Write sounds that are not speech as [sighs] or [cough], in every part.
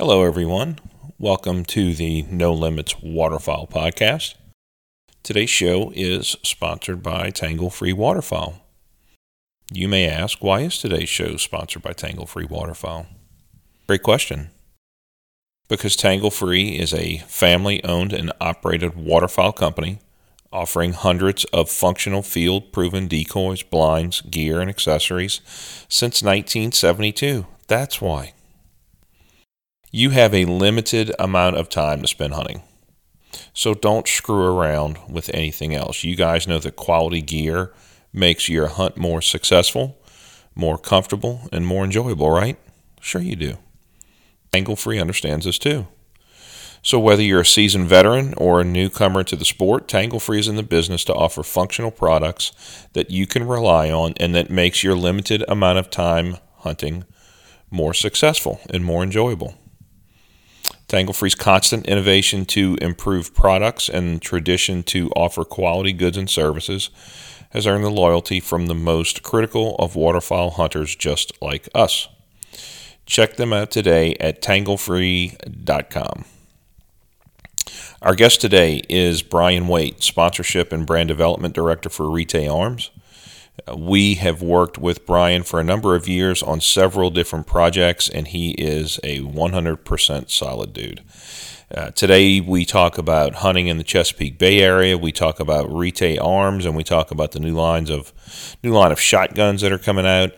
Hello, everyone. Welcome to the No Limits Waterfowl Podcast. Today's show is sponsored by Tangle Free Waterfowl. You may ask, why is today's show sponsored by Tangle Free Waterfowl? Great question. Because Tangle Free is a family owned and operated waterfowl company offering hundreds of functional field proven decoys, blinds, gear, and accessories since 1972. That's why. You have a limited amount of time to spend hunting. So don't screw around with anything else. You guys know that quality gear makes your hunt more successful, more comfortable, and more enjoyable, right? Sure, you do. Tangle Free understands this too. So, whether you're a seasoned veteran or a newcomer to the sport, Tangle Free is in the business to offer functional products that you can rely on and that makes your limited amount of time hunting more successful and more enjoyable. Tangle Free's constant innovation to improve products and tradition to offer quality goods and services has earned the loyalty from the most critical of waterfowl hunters just like us. Check them out today at tanglefree.com. Our guest today is Brian Waite, Sponsorship and Brand Development Director for Retay Arms. We have worked with Brian for a number of years on several different projects, and he is a 100% solid dude. Uh, today, we talk about hunting in the Chesapeake Bay area. We talk about Retay Arms, and we talk about the new lines of new line of shotguns that are coming out,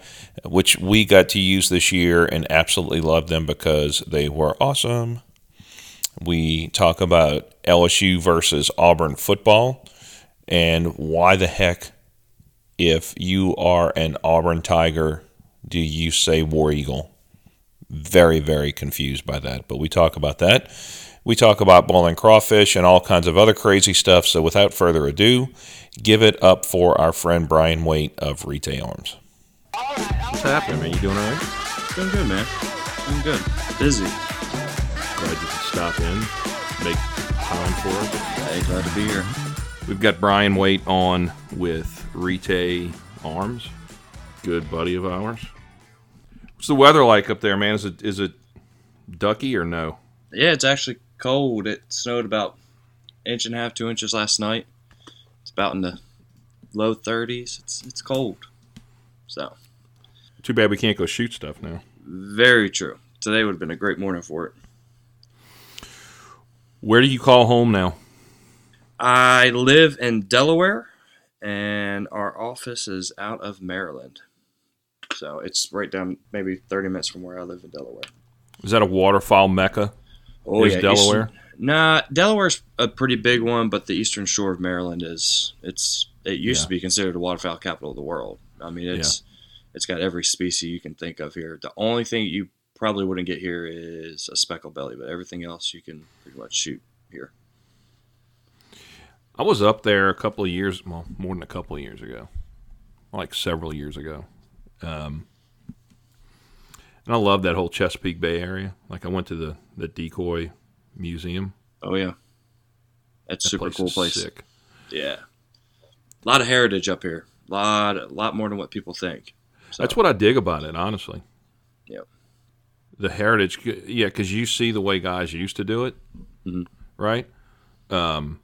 which we got to use this year and absolutely loved them because they were awesome. We talk about LSU versus Auburn football and why the heck, if you are an Auburn Tiger, do you say War Eagle? Very, very confused by that. But we talk about that. We talk about boiling crawfish and all kinds of other crazy stuff. So without further ado, give it up for our friend Brian Waite of Retay Arms. What's happening, man? You doing all right? Doing good, man. Doing good. Busy. Glad you could stop in, make time for it. Hey, glad to be here. We've got Brian Waite on with Retay Arms, good buddy of ours. What's the weather like up there, man? Is it is it ducky or no? Yeah, it's actually cold. It snowed about inch and a half, two inches last night. It's about in the low 30s. It's it's cold. So Too bad we can't go shoot stuff now. very true. Today would have been a great morning for it. Where do you call home now? I live in Delaware, and our office is out of Maryland. So it's right down, maybe 30 minutes from where I live in Delaware. Is that a waterfowl mecca? Oh Is Delaware? Eastern- nah, Delaware's a pretty big one, but the eastern shore of Maryland is it's it used Yeah. to be considered the waterfowl capital of the world. I mean, it's it's got every species you can think of here. The only thing you probably wouldn't get here is a speckled belly, but everything else you can pretty much shoot. I was up there a couple of years, well, more than a couple of years ago, like several years ago. Um, and I love that whole Chesapeake Bay area. Like I went to the, the decoy museum. Oh yeah, that's That super cool place. Sick. Yeah, a lot of heritage up here. A lot, a lot more than what people think. So, That's what I dig about it, honestly. Yep. The heritage, yeah, because you see the way guys used to do it, Mhm. right? Um,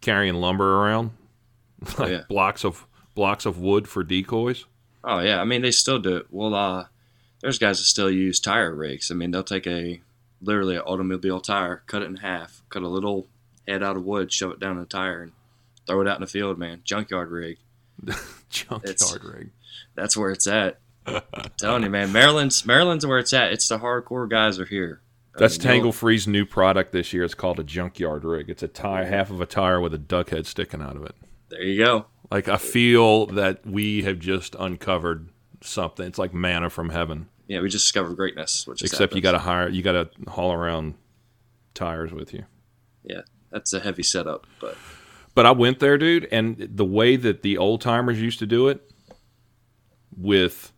carrying lumber around, like yeah. blocks of blocks of wood for decoys. Oh yeah, I mean they still do it. Well, uh, there's guys that still use tire rigs. I mean they'll take a literally an automobile tire, cut it in half, cut a little head out of wood, shove it down in a tire, and throw it out in the field. Man, junkyard rig. [laughs] Junkyard It's- rig. That's where it's at. I'm telling you, man, Maryland's Maryland's where it's at. It's the hardcore guys are here. That's Tangle Free's new product this year. It's called a junkyard rig. It's a tire, half of a tire with a duck head sticking out of it. There you go. Like I feel that we have just uncovered something. It's like manna from heaven. Yeah, we just discovered greatness. Which Except you got to hire, you got to haul around tires with you. Yeah, that's a heavy setup, but But I went there, dude, and the way that the old timers used to do it, with,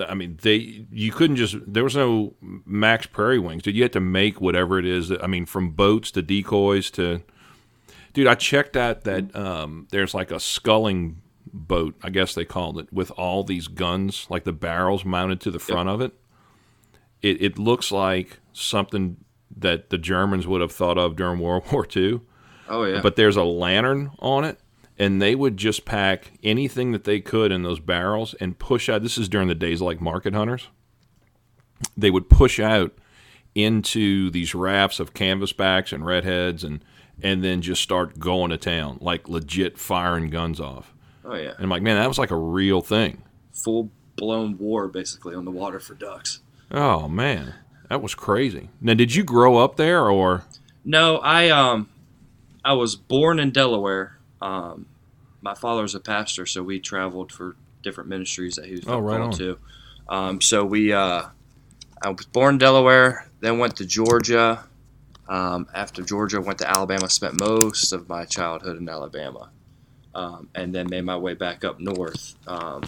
I mean, they you couldn't just there was no Mack's Prairie Wings. Dude, you had to make whatever it is. That, I mean, from boats to decoys to, dude, I checked out that um, there's like a sculling boat, I guess they called it, with all these guns, like the barrels mounted to the front of it. It, it looks like something that the Germans would have thought of during World [laughs] War II. Oh yeah. But there's a lantern on it, and they would just pack anything that they could in those barrels and push out. This is during the days like market hunters. They would push out into these rafts of canvasbacks and redheads and and then just start going to town, like legit firing guns off. oh yeah. And I'm like, man, that was like a real thing. Full blown war basically on the water for ducks. Oh man, that was crazy. Now, did you grow up there or? No, I um, I was born in Delaware. Um, my father was a pastor, so we traveled for different ministries that he was Oh, right on. to. Um, so we, uh, I was born in Delaware, then went to Georgia. Um, after Georgia, went to Alabama. Spent most of my childhood in Alabama, um, and then made my way back up north. Um,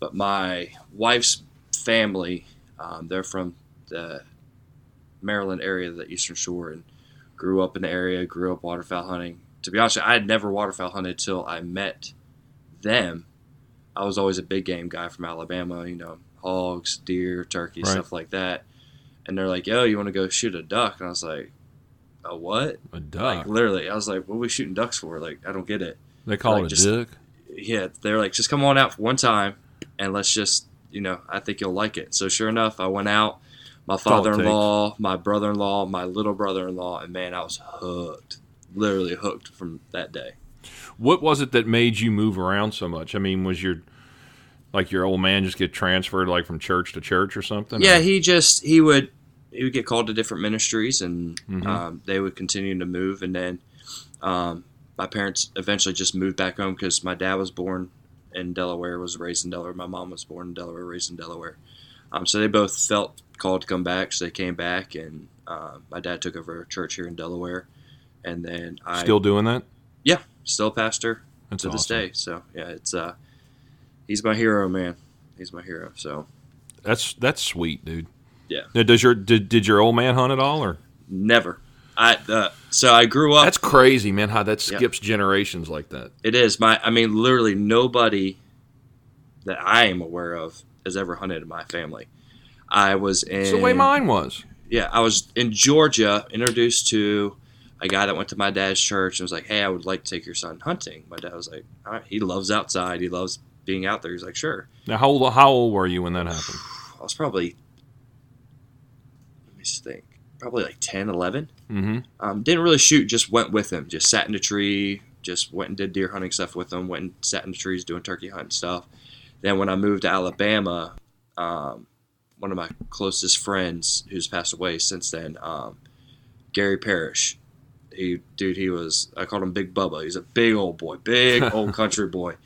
but my wife's family, um, they're from the Maryland area, the Eastern Shore, and grew up in the area. Grew up waterfowl hunting. To be honest, I had never waterfowl hunted till I met them. I was always a big game guy from Alabama. You know, hogs, deer, turkey, Right. stuff like that. And they're like, "Yo, you want to go shoot a duck?" And I was like, "A what?" A duck. Like literally, I was like, "What are we shooting ducks for?" Like, I don't get it. they call like it a just- duck. Yeah, they're like, "Just come on out for one time, and let's just, you know, I think you'll like it." So sure enough, I went out. My father-in-law, my brother-in-law, my little brother-in-law, and man, I was hooked. Literally hooked from that day. What was it that made you move around so much? I mean, was your like your old man just get transferred like from church to church or something? Yeah, Or- he just he would he would get called to different ministries, and Mhm. um, they would continue to move. And then um, my parents eventually just moved back home because my dad was born in Delaware, was raised in Delaware. My mom was born in Delaware, raised in Delaware. Um, so they both felt called to come back, so they came back, and uh, my dad took over a church here in Delaware, and then I still doing that. yeah still a pastor That's to this day. So yeah, it's uh he's my hero, man. He's my hero. So That's that's sweet, dude. Yeah. Now, does your did, did your old man hunt at all, or never. I uh, so I grew up. that's crazy, man? How that Yeah. skips generations like that. It is my. I mean, literally nobody that I am aware of has ever hunted in my family. I was in. It's the way mine was. Yeah, I was in Georgia, introduced to a guy that went to my dad's church and was like, "Hey, I would like to take your son hunting." My dad was like, "All right." He loves outside. He loves being out there. He's like, "Sure." Now, how old how old were you when that happened? [sighs] I was probably. Let me just think. Probably like 10, 11. Mm-hmm. Um, didn't really shoot, just went with him. Just sat in a tree, just went and did deer hunting stuff with him, went and sat in the trees doing turkey hunting stuff. Then when I moved to Alabama, um, one of my closest friends who's passed away since then, um, Gary Parrish. He, dude, he was, I called him Big Bubba. He's a big old boy, big [laughs] old country boy.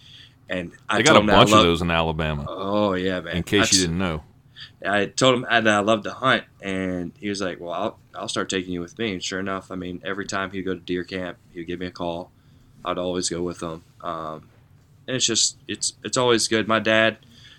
And I They got a him that I bunch of those in Alabama. Oh, yeah, man. in case you didn't know. I told him that I love to hunt, and he was like, "Well, I'll, I'll start taking you with me." And sure enough, I mean, every time he'd go to deer camp, he'd give me a call. I'd always go with him, um, and it's just it's it's always good. My dad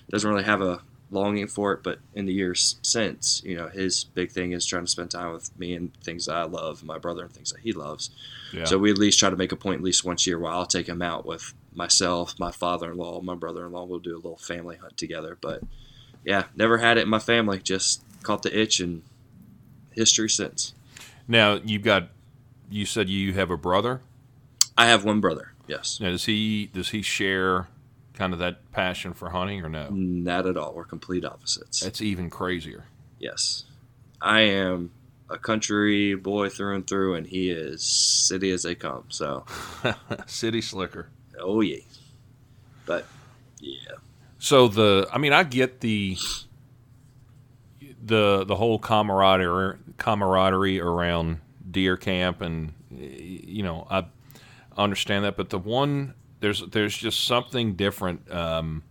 doesn't really have a longing for it, but in the years since, you know, his big thing is trying to spend time with me and things that I love, my brother and things that he loves. Yeah. So we at least try to make a point at least once a year where I'll take him out with myself, my father-in-law, my brother-in-law. We'll do a little family hunt together. But yeah, never had it in my family. Just caught the itch and history since. now you've got. You said you have a brother. I have one brother. Yes, Now, does he does he share kind of that passion for hunting or no? not at all. We're complete opposites. That's even crazier. Yes, I am a country boy through and through, and he is city as they come. So, [laughs] City slicker. oh yeah, but yeah, So the, I mean, I get the the the whole camaraderie camaraderie around deer camp, and you know, I understand that. But the one there's there's just something different, um,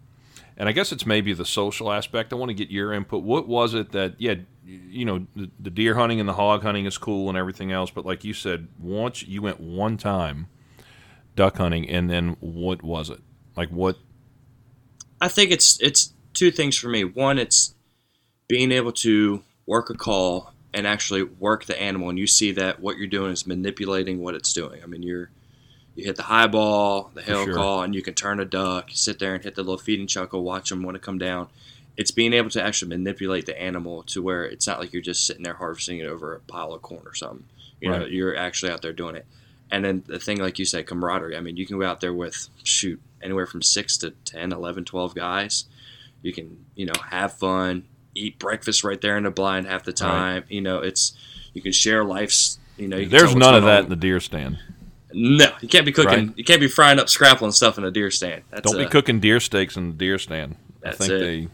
and I guess it's maybe the social aspect. I want to get your input. What was it that, yeah, you know, the, the deer hunting and the hog hunting is cool and everything else, but like you said, once you went one time duck hunting, and then what was it? Like what? I think it's it's two things for me. One, it's being able to work a call and actually work the animal, and you see that what you're doing is manipulating what it's doing. I mean, you're you hit the high ball, the hail sure. call, and you can turn a duck. You sit there and hit the little feeding chuckle, watch them want to come down, it's being able to actually manipulate the animal to where it's not like you're just sitting there harvesting it over a pile of corn or something. You know, you're actually out there doing it. And then the thing, like you said, camaraderie. I mean, you can go out there with, shoot, anywhere from 6 to 10, 11, 12 guys. You can, you know, have fun, eat breakfast right there in the blind half the time. You know, it's, you can share life's, you know, you There's none of that on. in the deer stand. No, you can't be cooking. Right. You can't be frying up scrapple and stuff in a deer stand. That's Don't be cooking deer steaks in the deer stand. I think it. they,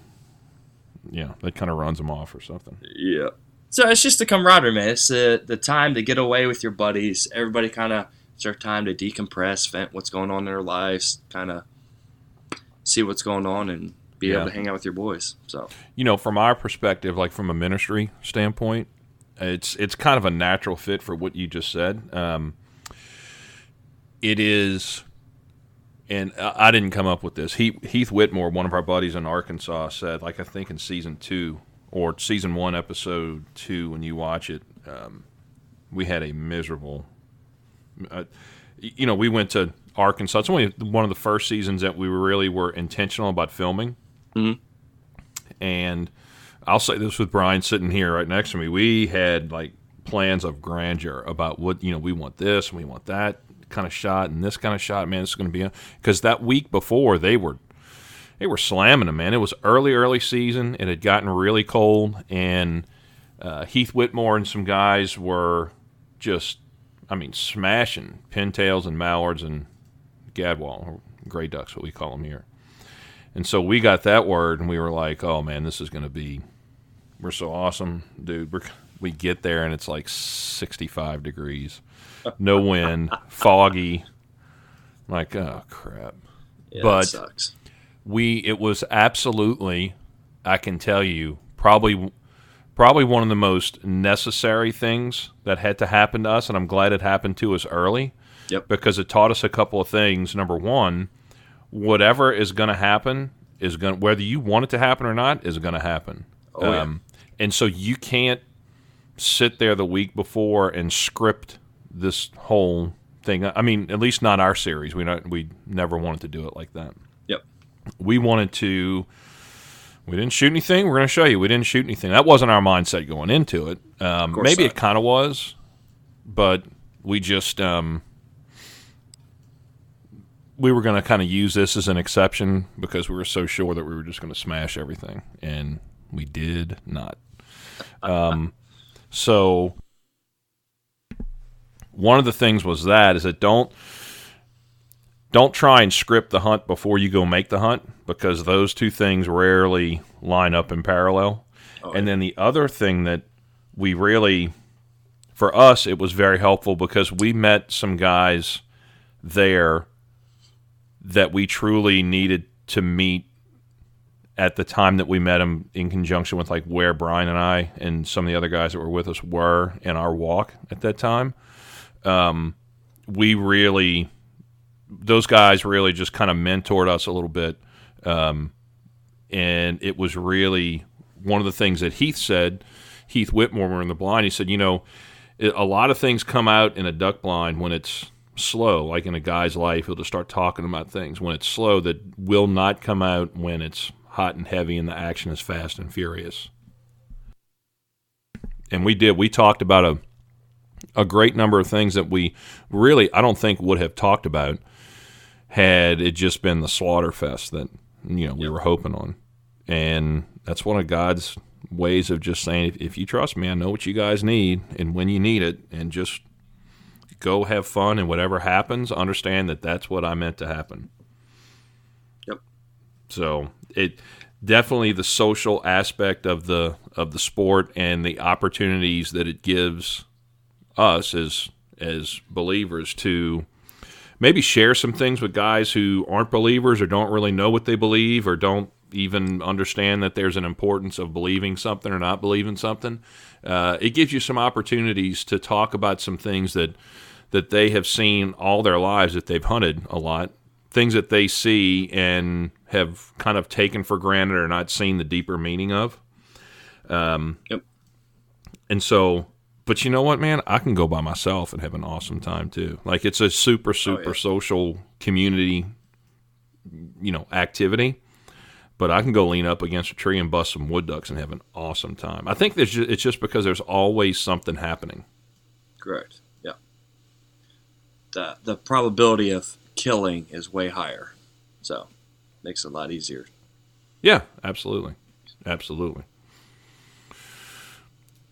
yeah, that kind of runs them off or something. Yeah. So it's just the camaraderie, man. It's the the time to get away with your buddies. Everybody kind of it's their time to decompress, vent what's going on in their lives, kind of see what's going on, and be Yeah. able to hang out with your boys. So you know, from our perspective, like from a ministry standpoint, it's it's kind of a natural fit for what you just said. Um, it is, and I didn't come up with this. He, Heath Whitmore, one of our buddies in Arkansas, said, like I think in season two or season one, episode two, when you watch it, um, we had a miserable. Uh, you know, we went to Arkansas. It's only one of the first seasons that we really were intentional about filming and I'll say this with Brian sitting here right next to me. We had like plans of grandeur about what you know we want this and we want that kind of shot and this kind of shot. Man, this is going to be because that week before they were they were slamming them. Man, it was early early season. It had gotten really cold, and uh, Heath Whitmore and some guys were just I mean smashing pintails and mallards and gadwall or gray ducks, what we call them here. And so we got that word, and we were like, "Oh man, this is going to be, we're so awesome, dude." We're, we get there, and it's like 65 degrees, no wind, foggy. Like, oh crap. yeah, But- sucks. We it was absolutely, I can tell you, probably probably one of the most necessary things that had to happen to us, and I'm glad it happened to us early. Yep. Because it taught us a couple of things. Number one, whatever is going to happen is going whether you want it to happen or not is going to happen. Um, Oh, yeah. And so you can't sit there the week before and script this whole thing. I mean, at least not our series. We not we never wanted to do it like that. Yep. We wanted to. We didn't shoot anything. We're going to show you. We didn't shoot anything. That wasn't our mindset going into it. Um, maybe not. it kind of was, but we just um, we were going to kind of use this as an exception because we were so sure that we were just going to smash everything, and we did not. [laughs] Um, so one of the things was that is that don't don't try and script the hunt before you go make the hunt because those two things rarely line up in parallel. Oh, and then the other thing that we really for us it was very helpful because we met some guys there that we truly needed to meet at the time that we met them in conjunction with like where Brian and I and some of the other guys that were with us were in our walk at that time. Um, we really, those guys really just kind of mentored us a little bit. Um, and it was really one of the things that Heath said. Heath Whitmore in the blind. He said, you know, a lot of things come out in a duck blind when it's slow, like in a guy's life, he'll just start talking about things when it's slow that will not come out when it's hot and heavy and the action is fast and furious. And we did. We talked about a a great number of things that we really I don't think would have talked about had it just been the slaughter fest that you know we were hoping on. And that's one of God's ways of just saying if, if you trust me, I know what you guys need and when you need it and just go have fun and whatever happens, understand that that's what I meant to happen. Yep. So it definitely the social aspect of the of the sport and the opportunities that it gives us as as believers to maybe share some things with guys who aren't believers or don't really know what they believe or don't even understand that there's an importance of believing something or not believing something. Uh, it gives you some opportunities to talk about some things that that they have seen all their lives that they've hunted a lot, things that they see and have kind of taken for granted or not seen the deeper meaning of. Um, Yep. And so, but you know what, man? I can go by myself and have an awesome time too. Like it's a super, oh, super yeah. social community, you know, activity. but I can go lean up against a tree and bust some wood ducks and have an awesome time. I think there's just, it's just because there's always something happening. Correct. Yeah. The the probability of killing is way higher, so makes it a lot easier. Yeah, absolutely, absolutely.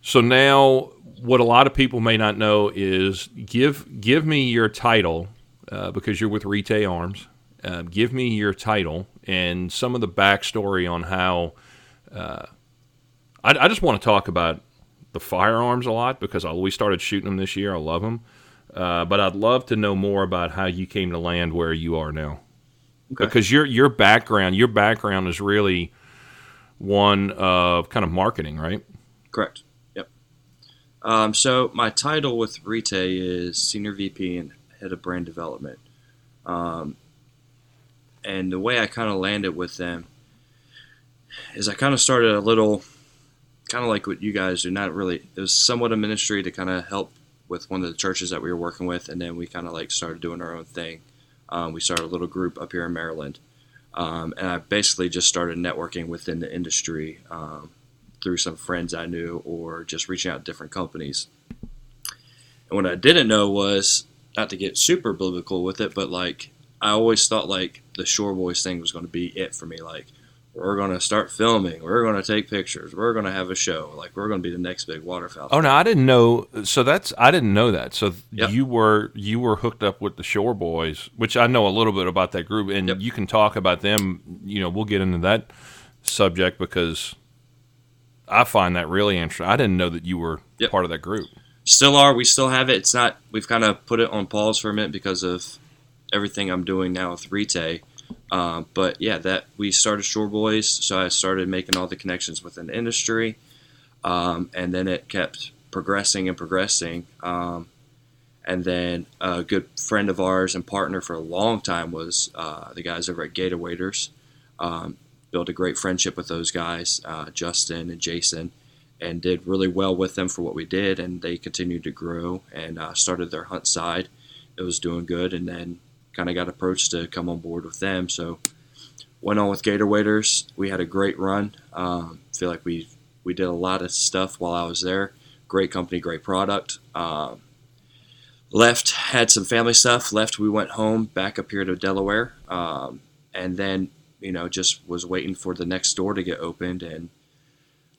So now, what a lot of people may not know is give give me your title uh, because you're with Retay Arms. Uh, give me your title and some of the backstory on how. Uh, I, I, just want to talk about the firearms a lot because I, we started shooting them this year. I love them, uh, but I'd love to know more about how you came to land where you are now. Okay. Because your your background your background is really one of kind of marketing, right? Correct. Um, so my title with Retay is senior VP and head of brand development. Um, and the way I kind of landed with them is I kind of started a little, kind of like what you guys do. Not really. It was somewhat a ministry to kind of help with one of the churches that we were working with, and then we kind of like started doing our own thing. Um, we started a little group up here in Maryland, um, and I basically just started networking within the industry um, through some friends I knew, or just reaching out to different companies. And what I didn't know was not to get super biblical with it, but like I always thought like the Shore Boys thing was going to be it for me. Like we're going to start filming, we're going to take pictures, we're going to have a show. Like we're going to be the next big waterfowl. Oh no, I didn't know. So that's I didn't know that. So yep. you were you were hooked up with the Shore Boys, which I know a little bit about that group, and yep. you can talk about them. You know, we'll get into that subject because I find that really interesting. I didn't know that you were yep. part of that group. Still are. We still have it. It's not. We've kind of put it on pause for a minute because of everything I'm doing now with Retay. Um, but yeah, that we started Shore Boys, so I started making all the connections within the industry, um, and then it kept progressing and progressing. Um, and then a good friend of ours and partner for a long time was uh, the guys over at Gator Waders. Um, built a great friendship with those guys, uh, Justin and Jason, and did really well with them for what we did. And they continued to grow and uh, started their hunt side. It was doing good, and then kind of got approached to come on board with them. So went on with Gator Waders. We had a great run. Um, feel like we we did a lot of stuff while I was there. Great company, great product. Um, left, had some family stuff. Left, we went home back up here to Delaware, um, and then you know just was waiting for the next door to get opened and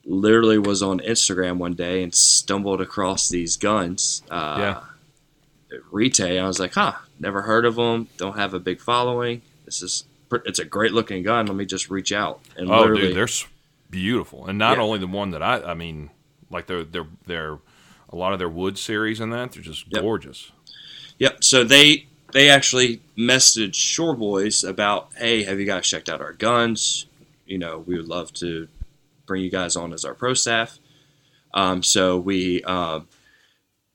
literally was on Instagram one day and stumbled across these guns. Uh, yeah. Retay. I was like, huh, never heard of them. Don't have a big following. This is it's a great looking gun. Let me just reach out and oh, dude, they're beautiful. And not yeah. only the one that I, I mean, like they're they're they're a lot of their wood series and that they're just yep. gorgeous. Yep. So they they actually messaged Shore Boys about, hey, have you guys checked out our guns? You know, we would love to bring you guys on as our pro staff. Um, so we, uh,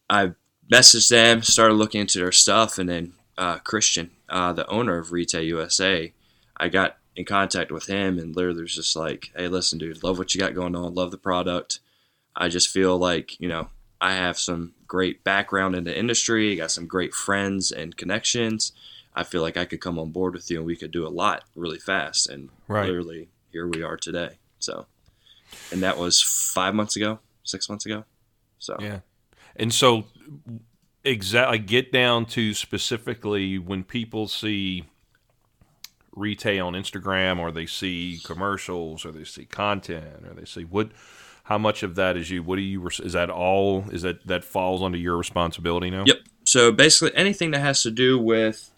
I messaged them, started looking into their stuff, and then uh, Christian, uh, the owner of Retay USA, I got in contact with him, and literally was just like, "Hey, listen, dude, love what you got going on, love the product. I just feel like you know I have some great background in the industry, got some great friends and connections. I feel like I could come on board with you, and we could do a lot really fast. And right. literally, here we are today. So, and that was five months ago, six months ago. So yeah, and so exactly get down to specifically when people see Retay on Instagram or they see commercials or they see content or they see what how much of that is you what do you is that all is that that falls under your responsibility now yep so basically anything that has to do with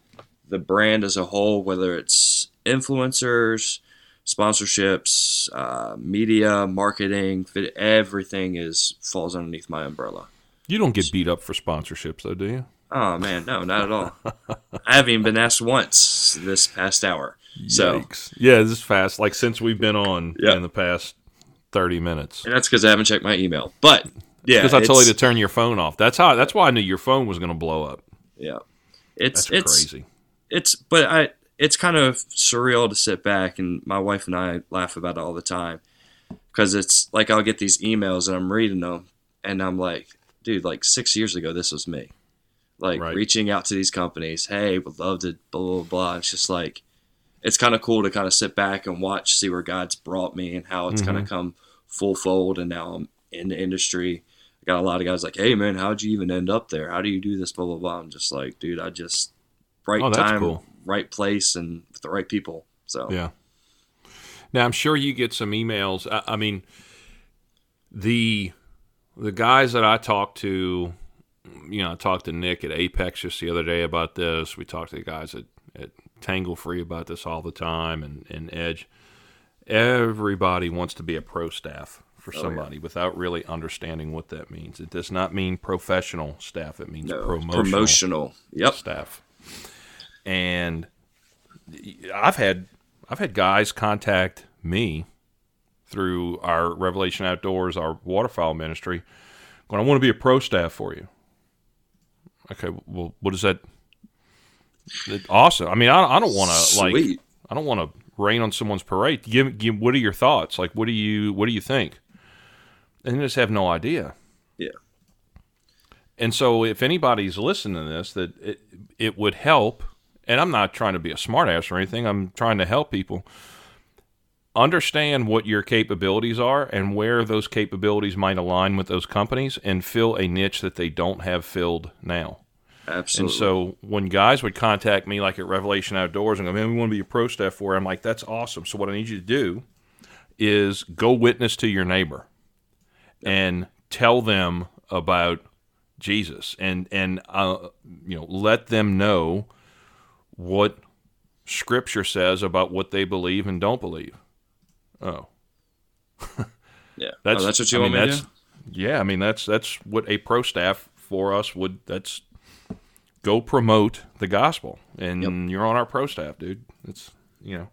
the brand as a whole whether it's influencers sponsorships uh, media marketing everything is falls underneath my umbrella you don't get beat up for sponsorships, though, do you? Oh man, no, not at all. I haven't even been asked once this past hour. So Yikes. yeah, this is fast. Like since we've been on yep. in the past thirty minutes, and that's because I haven't checked my email. But yeah, because I told you to turn your phone off. That's how. That's why I knew your phone was going to blow up. Yeah, it's that's it's crazy. It's but I. It's kind of surreal to sit back and my wife and I laugh about it all the time because it's like I'll get these emails and I'm reading them and I'm like, dude, like six years ago, this was me. Like right. reaching out to these companies, hey, would love to blah blah blah. It's just like, it's kind of cool to kind of sit back and watch, see where God's brought me and how it's kind of mm-hmm. come full fold. And now I'm in the industry. I got a lot of guys like, hey, man, how'd you even end up there? How do you do this? Blah, blah, blah. I'm just like, dude, I just, right Oh, time, cool. right place, and with the right people. So, Yeah. Now I'm sure you get some emails. I, I mean, the the guys that I talked to, you know, I talked to Nick at Apex just the other day about this. We talked to the guys at, at Tangle Free about this all the time, and, and Edge. Everybody wants to be a pro staff for Oh, somebody without really understanding what that means. It does not mean professional staff. It means no, promotional promotional. Yep. staff. And I've had I've had guys contact me through our Revelation Outdoors, our waterfowl ministry, going, I want to be a pro staff for you. Okay, well, what does that? Awesome. I mean, I, I don't want to like. I don't want to rain on someone's parade. Give, give, what are your thoughts? Like, what do you, what do you think? And they just have no idea. Yeah. And so, if anybody's listening to this, that it, it would help. And I'm not trying to be a smartass or anything. I'm trying to help people understand what your capabilities are and where those capabilities might align with those companies, and fill a niche that they don't have filled now. Absolutely. And so, when guys would contact me, like at Revelation Outdoors, and go, "Man, we want to be a pro staff for," you," I'm like, "That's awesome." So, what I need you to do is go witness to your neighbor and tell them about Jesus and and uh, you know let them know what Scripture says about what they believe and don't believe. Oh, [laughs] yeah. [laughs] that's oh, that's what you I want mean, me to do? Yeah, I mean that's that's what a pro staff for us would. That's go promote the gospel, and Yep. you're on our pro staff, dude. It's you know.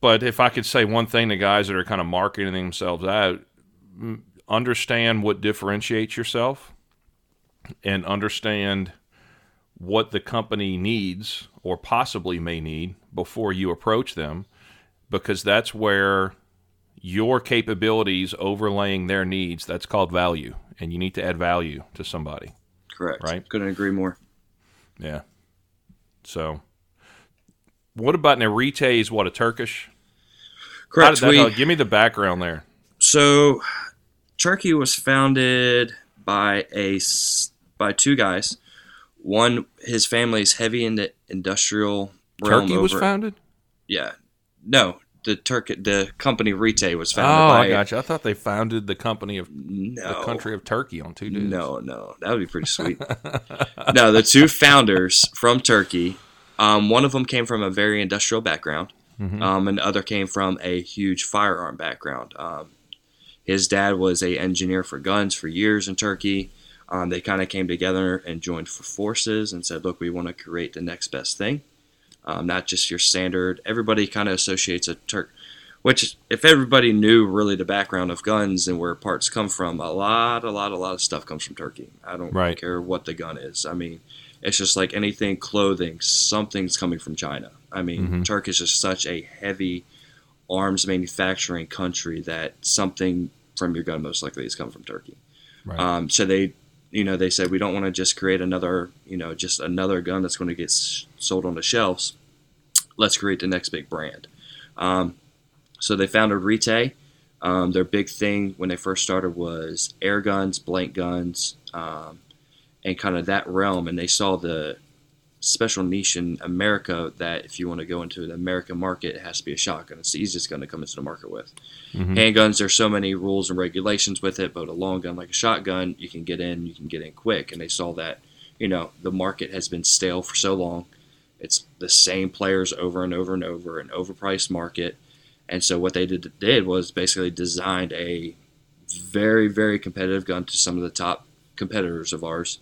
But if I could say one thing to guys that are kind of marketing themselves out, understand what differentiates yourself, and understand what the company needs or possibly may need before you approach them, because that's where your capabilities overlaying their needs that's called value and you need to add value to somebody Correct. Right. Couldn't agree more. yeah so what about Nerite is what a turkish How Correct. did that We- go? give me the background there So, Turkey was founded by a by two guys. One, his family's heavy into industrial turkey was over- founded Yeah, no, the Turk the company Retay was oh founded by i got you i thought they founded the company of no the country of turkey on two dudes No, no, that would be pretty sweet. [laughs] no, the two founders from Turkey. Um, one of them came from a very industrial background, Mhm. um, and the other came from a huge firearm background. Um, his dad was a engineer for guns for years in Turkey. Um, they kind of came together and joined for forces and said, "Look, we want to create the next best thing, um, not just your standard." Everybody kind of associates a Turk, which if everybody knew really the background of guns and where parts come from, a lot, a lot, a lot of stuff comes from Turkey. I don't Right. care what the gun is. I mean, it's just like anything clothing, something's coming from China. I mean, Mhm. Turkey is just such a heavy arms manufacturing country that something from your gun most likely is coming from Turkey. Right. Um, so they, you know, they said we don't want to just create another, you know, just another gun that's going to get sold on the shelves. Let's create the next big brand. Um, so they founded Retay. Um, their big thing when they first started was air guns, blank guns, um, and kind of that realm. And they saw the special niche in America that if you want to go into the American market, it has to be a shotgun. It's the easiest gun to come into the market with. Mhm. Handguns, there's so many rules and regulations with it, but a long gun like a shotgun, you can get in, you can get in quick. And they saw that, you know, the market has been stale for so long. It's the same players over and over and over, an overpriced market. And so what they did, did was basically designed a very, very competitive gun to some of the top competitors of ours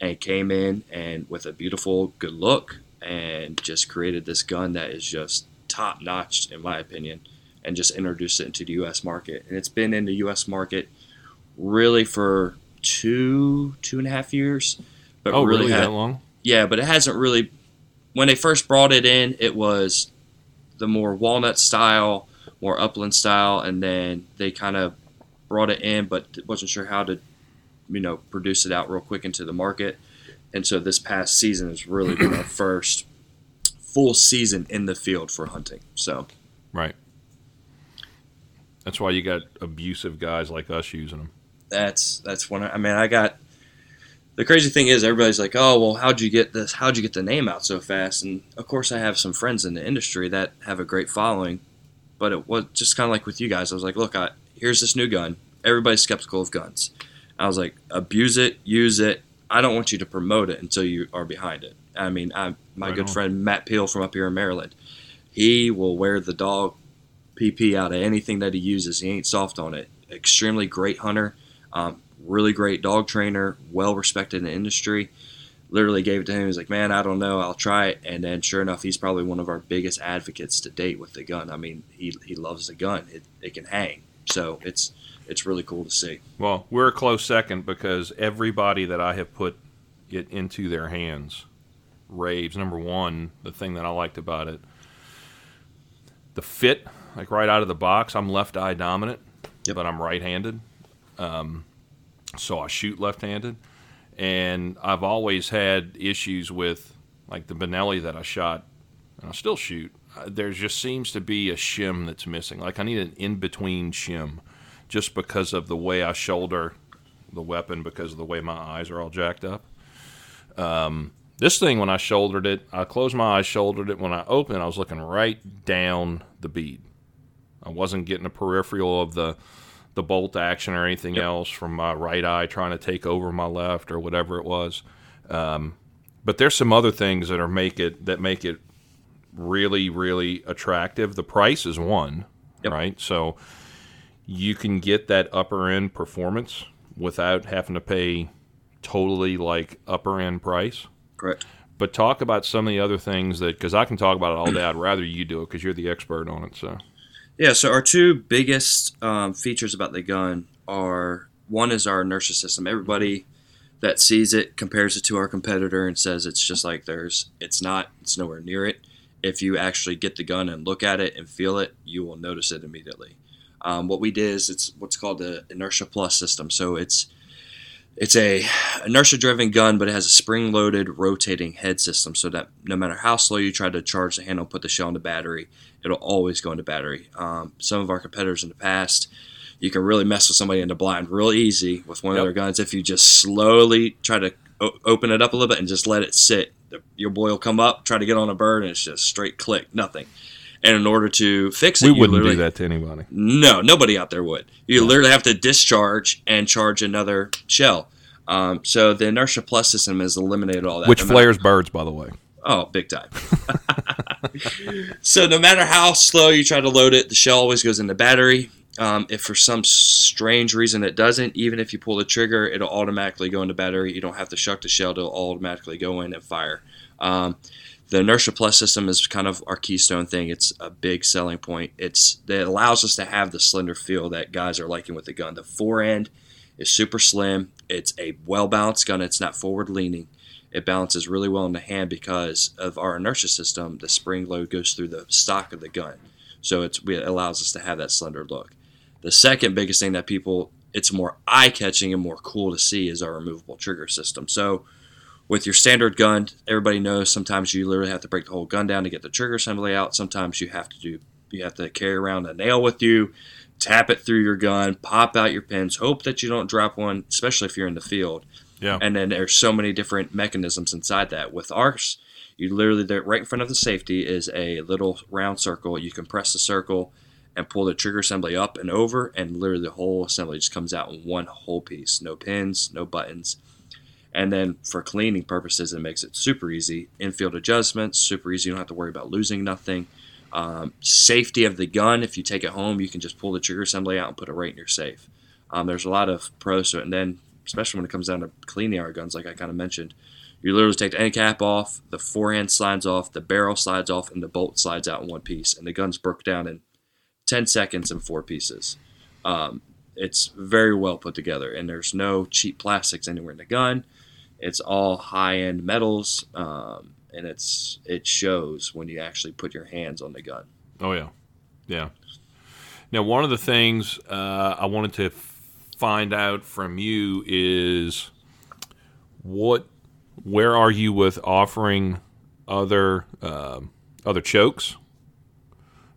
and came in and with a beautiful, good look and just created this gun that is just top notch, in my opinion, and just introduced it into the U.S. market. And it's been in the U.S. market really for two, two and a half years. But oh really, had- that long yeah, but it hasn't really. When they first brought it in, it was the more walnut style, more upland style, and then they kind of brought it in, but wasn't sure how to, you know, produce it out real quick into the market. And so this past season has really been our first full season in the field for hunting. So Right. That's why you got abusive guys like us using them. that's that's one. I mean, I got the crazy thing is everybody's like, oh well, how'd you get this? How'd you get the name out so fast? And of course, I have some friends in the industry that have a great following, but it was just kind of like with you guys. I was like, look, I, here's this new gun. Everybody's skeptical of guns. I was like, abuse it, use it. I don't want you to promote it until you are behind it. I mean, I, my Right good on. friend Matt Peel from up here in Maryland, he will wear the dog PP out of anything that he uses. He ain't soft on it. Extremely great hunter, um, really great dog trainer, well respected in the industry. Literally gave it to him. He's like, man, I don't know. I'll try it. And then, sure enough, he's probably one of our biggest advocates to date with the gun. I mean, he, he loves the gun. It, it can hang. So it's it's really cool to see. Well, we're a close second because everybody that I have put it into their hands raves. Number one, the thing that I liked about it, the fit, like right out of the box. I'm left eye dominant, Yep. but I'm right handed. Um, so I shoot left handed. And I've always had issues with, like the Benelli that I shot, and I still shoot. Uh, there just seems to be a shim that's missing. Like I need an in between shim just because of the way I shoulder the weapon because of the way my eyes are all jacked up. Um, this thing, when I shouldered it, I closed my eyes, shouldered it. When I opened I was looking right down the bead. I wasn't getting a peripheral of the the bolt action or anything else from my right eye trying to take over my left or whatever it was. Um, but there's some other things that are make it that make it really really attractive. The price is one, Yep. right? So you can get that upper end performance without having to pay totally like upper end price. Correct. But talk about some of the other things that because I can talk about it all day. I'd rather you do it because you're the expert on it. So Yeah, so our two biggest um, features about the gun are one is our inertia system. Everybody that sees it compares it to our competitor and says it's just like theirs. It's not. It's nowhere near it. If you actually get the gun and look at it and feel it, you will notice it immediately. Um, what we did is it's what's called the inertia plus system. So it's it's a inertia driven gun, but it has a spring loaded rotating head system so that no matter how slow you try to charge the handle, put the shell in the battery, it'll always go into battery. Um, some of our competitors in the past, you can really mess with somebody in the blind real easy with one Yep. of their guns if you just slowly try to o- open it up a little bit and just let it sit. The- Your boy will come up, try to get on a bird, and it's just straight click, nothing. And in order to fix it, we wouldn't do that to anybody. no, nobody out there would. You literally have to discharge and charge another shell. Um, so the inertia plus system has eliminated all that. Which No matter- flares birds, by the way. Oh, big time. [laughs] so no matter how slow you try to load it, the shell always goes in the battery. Um, if for some strange reason it doesn't, even if you pull the trigger, it'll automatically go into battery. You don't have to shuck the shell; it'll automatically go in and fire. Um, the inertia plus system is kind of our keystone thing. It's a big selling point. It's it allows us to have the slender feel that guys are liking with the gun. The fore end is super slim. It's a well balanced gun. It's not forward leaning. It balances really well in the hand because of our inertia system. The spring load goes through the stock of the gun, so it allows us to have that slender look. The second biggest thing that people it's more eye catching and more cool to see is our removable trigger system. So with your standard gun, everybody knows sometimes you literally have to break the whole gun down to get the trigger assembly out. Sometimes you have to do you have to carry around a nail with you, tap it through your gun, pop out your pins, hope that you don't drop one, especially if you're in the field. Yeah. And then there's so many different mechanisms inside that. With ours, you literally there right in front of the safety is a little round circle. You can press the circle and pull the trigger assembly up and over, and literally the whole assembly just comes out in one whole piece. No pins, no buttons. And then for cleaning purposes, it makes it super easy. Infield adjustments, super easy. You don't have to worry about losing nothing. Um, safety of the gun, if you take it home, you can just pull the trigger assembly out and put it right in your safe. Um, there's a lot of pros to it. And then, especially when it comes down to cleaning our guns, like I kind of mentioned, you literally take the end cap off, the fore end slides off, the barrel slides off, and the bolt slides out in one piece. And the gun's broke down in 10 seconds in four pieces. Um, it's very well put together, and there's no cheap plastics anywhere in the gun. It's all high end metals, um, and it's it shows when you actually put your hands on the gun. Oh yeah, yeah. Now, one of the things uh, I wanted to find out from you is what, where are you with offering other um other chokes.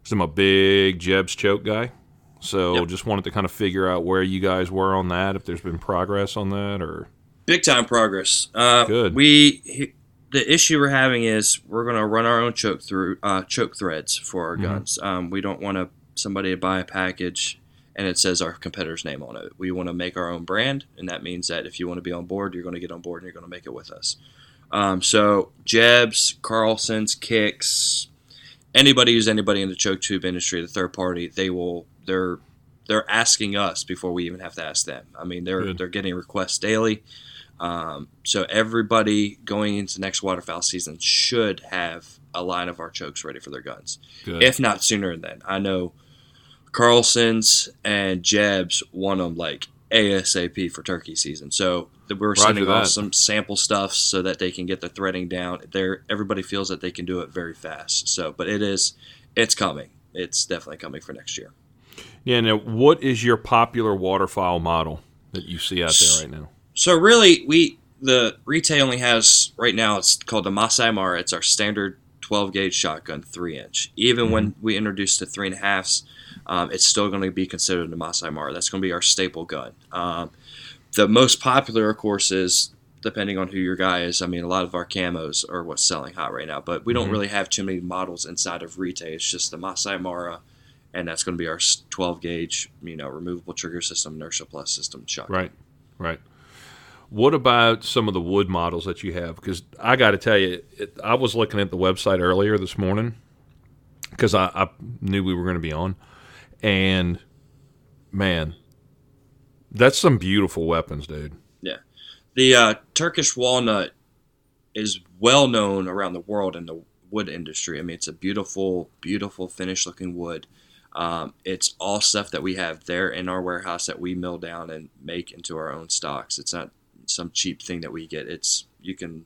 'Cause I'm a big Jebs choke guy. So Yep. just wanted to kind of figure out where you guys were on that, if there's been progress on that, or Big time progress. Uh, Good. We he- the issue we're having is we're going to run our own choke through uh, choke threads for our Mhm. guns. Um, we don't want to somebody to buy a package and it says our competitor's name on it. We want to make our own brand, and that means that if you want to be on board, you're going to get on board and you're going to make it with us. Um, so Jebs, Carlson's, Kicks, anybody who's anybody in the choke tube industry, the third party, they will they're they're asking us before we even have to ask them. I mean, they're Good. they're getting requests daily. Um, so everybody going into next waterfowl season should have a line of our chokes ready for their guns, good. if not sooner than then. I know Carlson's and Jebs want them like ASAP for turkey season. So we're Roger sending off some sample stuff so that they can get the threading down. There, everybody feels that they can do it very fast. So, but it is, it's coming. It's definitely coming for next year. yeah. Now, what is your popular waterfowl model that you see out there right now? So really, we the retail only has right now. It's called the Masai Mara. It's our standard 12 gauge shotgun, three inch. Even when we introduce the three and a halfs, um, it's still going to be considered the Masai Mara. That's going to be our staple gun. Um, the most popular, of course, is depending on who your guy is. I mean, a lot of our camos are what's selling hot right now, but we don't Mhm. really have too many models inside of retail. It's just the Masai Mara. And that's going to be our 12 gauge, you know, removable trigger system, inertia plus system shotgun. Right, right. What about some of the wood models that you have? Because I got to tell you, it, I was looking at the website earlier this morning because I, I knew we were going to be on, and man, that's some beautiful weapons, dude. Yeah, the uh, Turkish walnut is well known around the world in the wood industry. I mean, it's a beautiful, beautiful finished looking wood. Um, it's all stuff that we have there in our warehouse that we mill down and make into our own stocks. It's not some cheap thing that we get. It's you can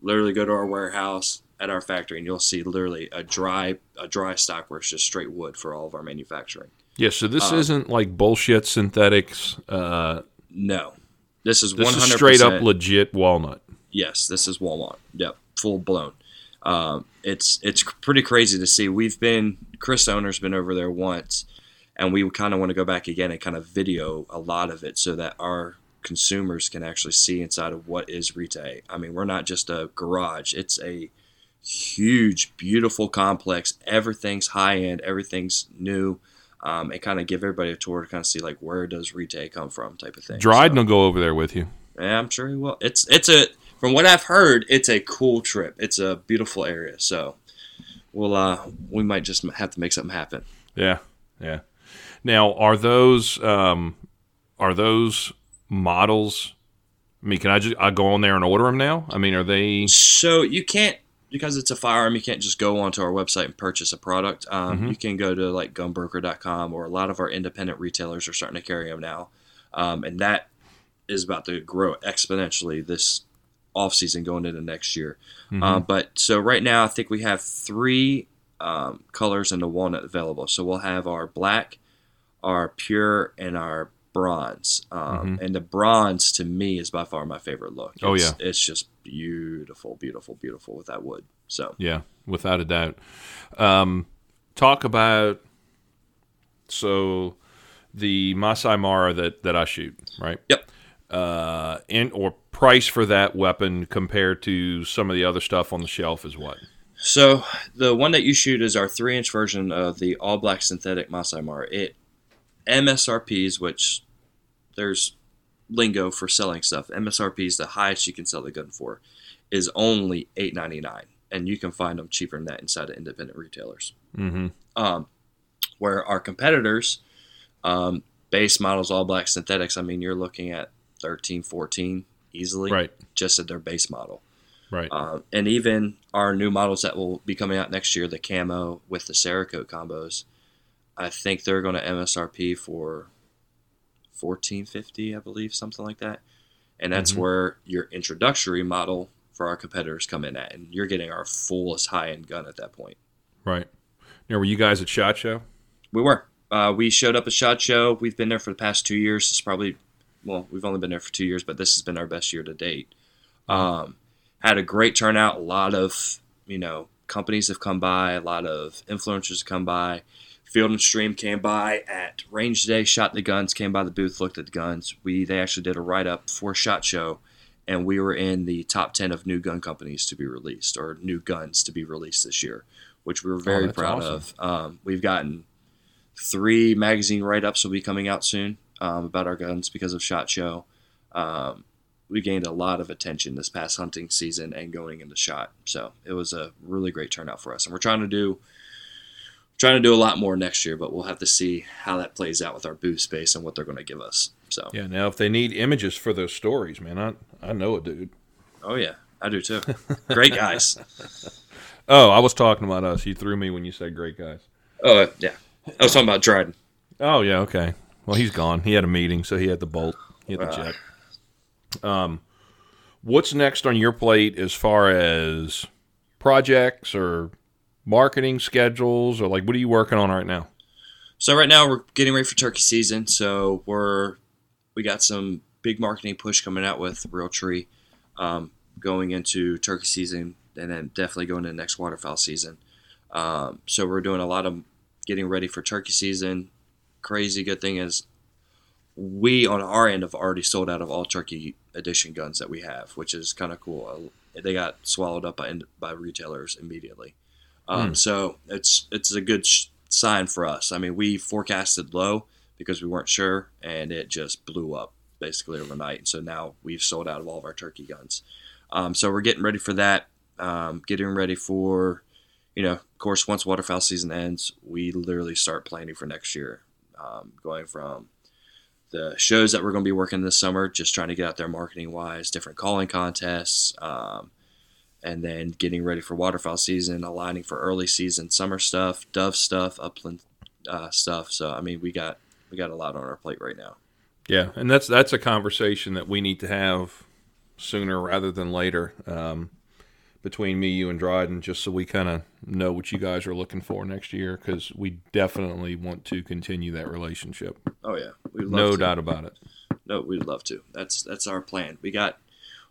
literally go to our warehouse at our factory and you'll see literally a dry a dry stock where it's just straight wood for all of our manufacturing. Yeah, so this Uh, isn't like bullshit synthetics. Uh, No, this is this one is hundred straight up legit walnut. Yes, this is walnut. Yep, full blown. Um, it's it's pretty crazy to see. We've been Chris owner's been over there once, and we kind of want to go back again and kind of video a lot of it so that our consumers can actually see inside of what is Retay. I mean, we're not just a garage; it's a huge, beautiful complex. Everything's high end. Everything's new. Um, and kind of give everybody a tour to kind of see like where does Retay come from, type of thing. Dryden So- will go over there with you. yeah, I'm sure he will. It's it's a from what I've heard, it's a cool trip. It's a beautiful area. So we'll uh we might just have to make something happen. Yeah, yeah. Now, are those um, are those models? I mean, can I just I go on there and order them now? I mean, are they? So you can't because it's a firearm. You can't just go onto our website and purchase a product. Um, Mhm. You can go to like gunbroker.com or a lot of our independent retailers are starting to carry them now, um, and that is about to grow exponentially this off season going into next year. Mhm. Uh, but so right now, I think we have three um, colors in the walnut available. So we'll have our black, our pure, and our bronze. Um, And the bronze to me is by far my favorite look. Oh, yeah. it's just beautiful, beautiful, beautiful with that wood. So yeah, without a doubt. Um, talk about so the Masai Mara that that I shoot, right? Yep. Uh, and or price for that weapon compared to some of the other stuff on the shelf is what? So the one that you shoot is our three inch version of the all black synthetic Masai Mara. It MSRPs, which there's lingo for selling stuff. MSRP is the highest you can sell the gun for, is only eight ninety nine, and you can find them cheaper than that inside of independent retailers. Mm-hmm. Um, where our competitors, um, base models, all black synthetics, I mean, you're looking at 13, 14 easily, Right. just at their base model. Right. Um, and even our new models that will be coming out next year, the camo with the Cerakote combos, I think they're going to MSRP for fourteen fifty, I believe, something like that. And that's Mhm. where your introductory model for our competitors come in at, and you're getting our fullest high end gun at that point. Right. Now, were you guys at Shot Show? We were. Uh, we showed up at Shot Show. We've been there for the past two years. It's probably, well, we've only been there for two years, but this has been our best year to date. Um, had a great turnout. A lot of, you know, companies have come by, a lot of influencers have come by. Field and Stream came by at range day, shot the guns, came by the booth, looked at the guns. We they actually did a write up for Shot Show, and we were in the top ten of new gun companies to be released or new guns to be released this year, which we were very that's proud awesome. of. Um, we've gotten three magazine write ups will be coming out soon um, about our guns because of Shot Show. Um, we gained a lot of attention this past hunting season and going into shot. So it was a really great turnout for us, and we're trying to do trying to do a lot more next year, but we'll have to see how that plays out with our booth space and what they're going to give us. So, Yeah. Now, if they need images for those stories, man, I I know a dude. oh yeah, I do too. Great guys. [laughs] Oh, I was talking about us. You threw me when you said great guys. Oh yeah, I was talking about Dryden. Oh yeah, okay. Well, he's gone. He had a meeting, so he had the bolt. He had to Uh. jet. Um, what's next on your plate as far as projects or marketing schedules, or like what are you working on right now? So right now we're getting ready for turkey season. So we're we got some big marketing push coming out with Realtree, um, going into turkey season, and then definitely going into next waterfowl season. Um, so we're doing a lot of getting ready for turkey season. Crazy good thing is we on our end have already sold out of all turkey edition guns that we have, which is kind of cool. Uh, They got swallowed up by by retailers immediately. Um, Hmm. So it's it's a good sh- sign for us. I mean, we forecasted low because we weren't sure, and it just blew up basically overnight. And So now we've sold out of all of our turkey guns. Um, so we're getting ready for that. Um, getting ready for, you know, of course, once waterfowl season ends, we literally start planning for next year. Um, going from the shows that we're going to be working this summer, just trying to get out there marketing wise, different calling contests, um, and then getting ready for waterfowl season, aligning for early season summer stuff, dove stuff, upland uh, stuff. So I mean, we got we got a lot on our plate right now. Yeah, and that's that's a conversation that we need to have sooner rather than later um, between me, you, and Dryden, just so we kind of know what you guys are looking for next year, because we definitely want to continue that relationship. Oh yeah, we No doubt about it. No, we'd love to. That's that's our plan. We got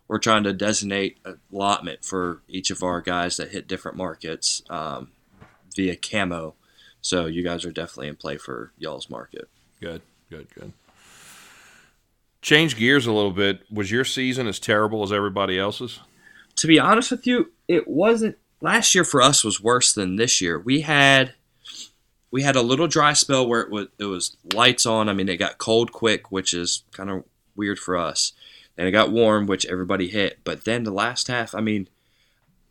we're trying to designate allotment for each of our guys that hit different markets um, via camo. So you guys are definitely in play for y'all's market. Good, good, good. Change gears a little bit. Was your season as terrible as everybody else's? To be honest with you, it wasn't. Last year for us was worse than this year. We had we had a little dry spell where it was it was lights on. I mean, it got cold quick, which is kind of weird for us. Then it got warm, which everybody hit. But then the last half, I mean,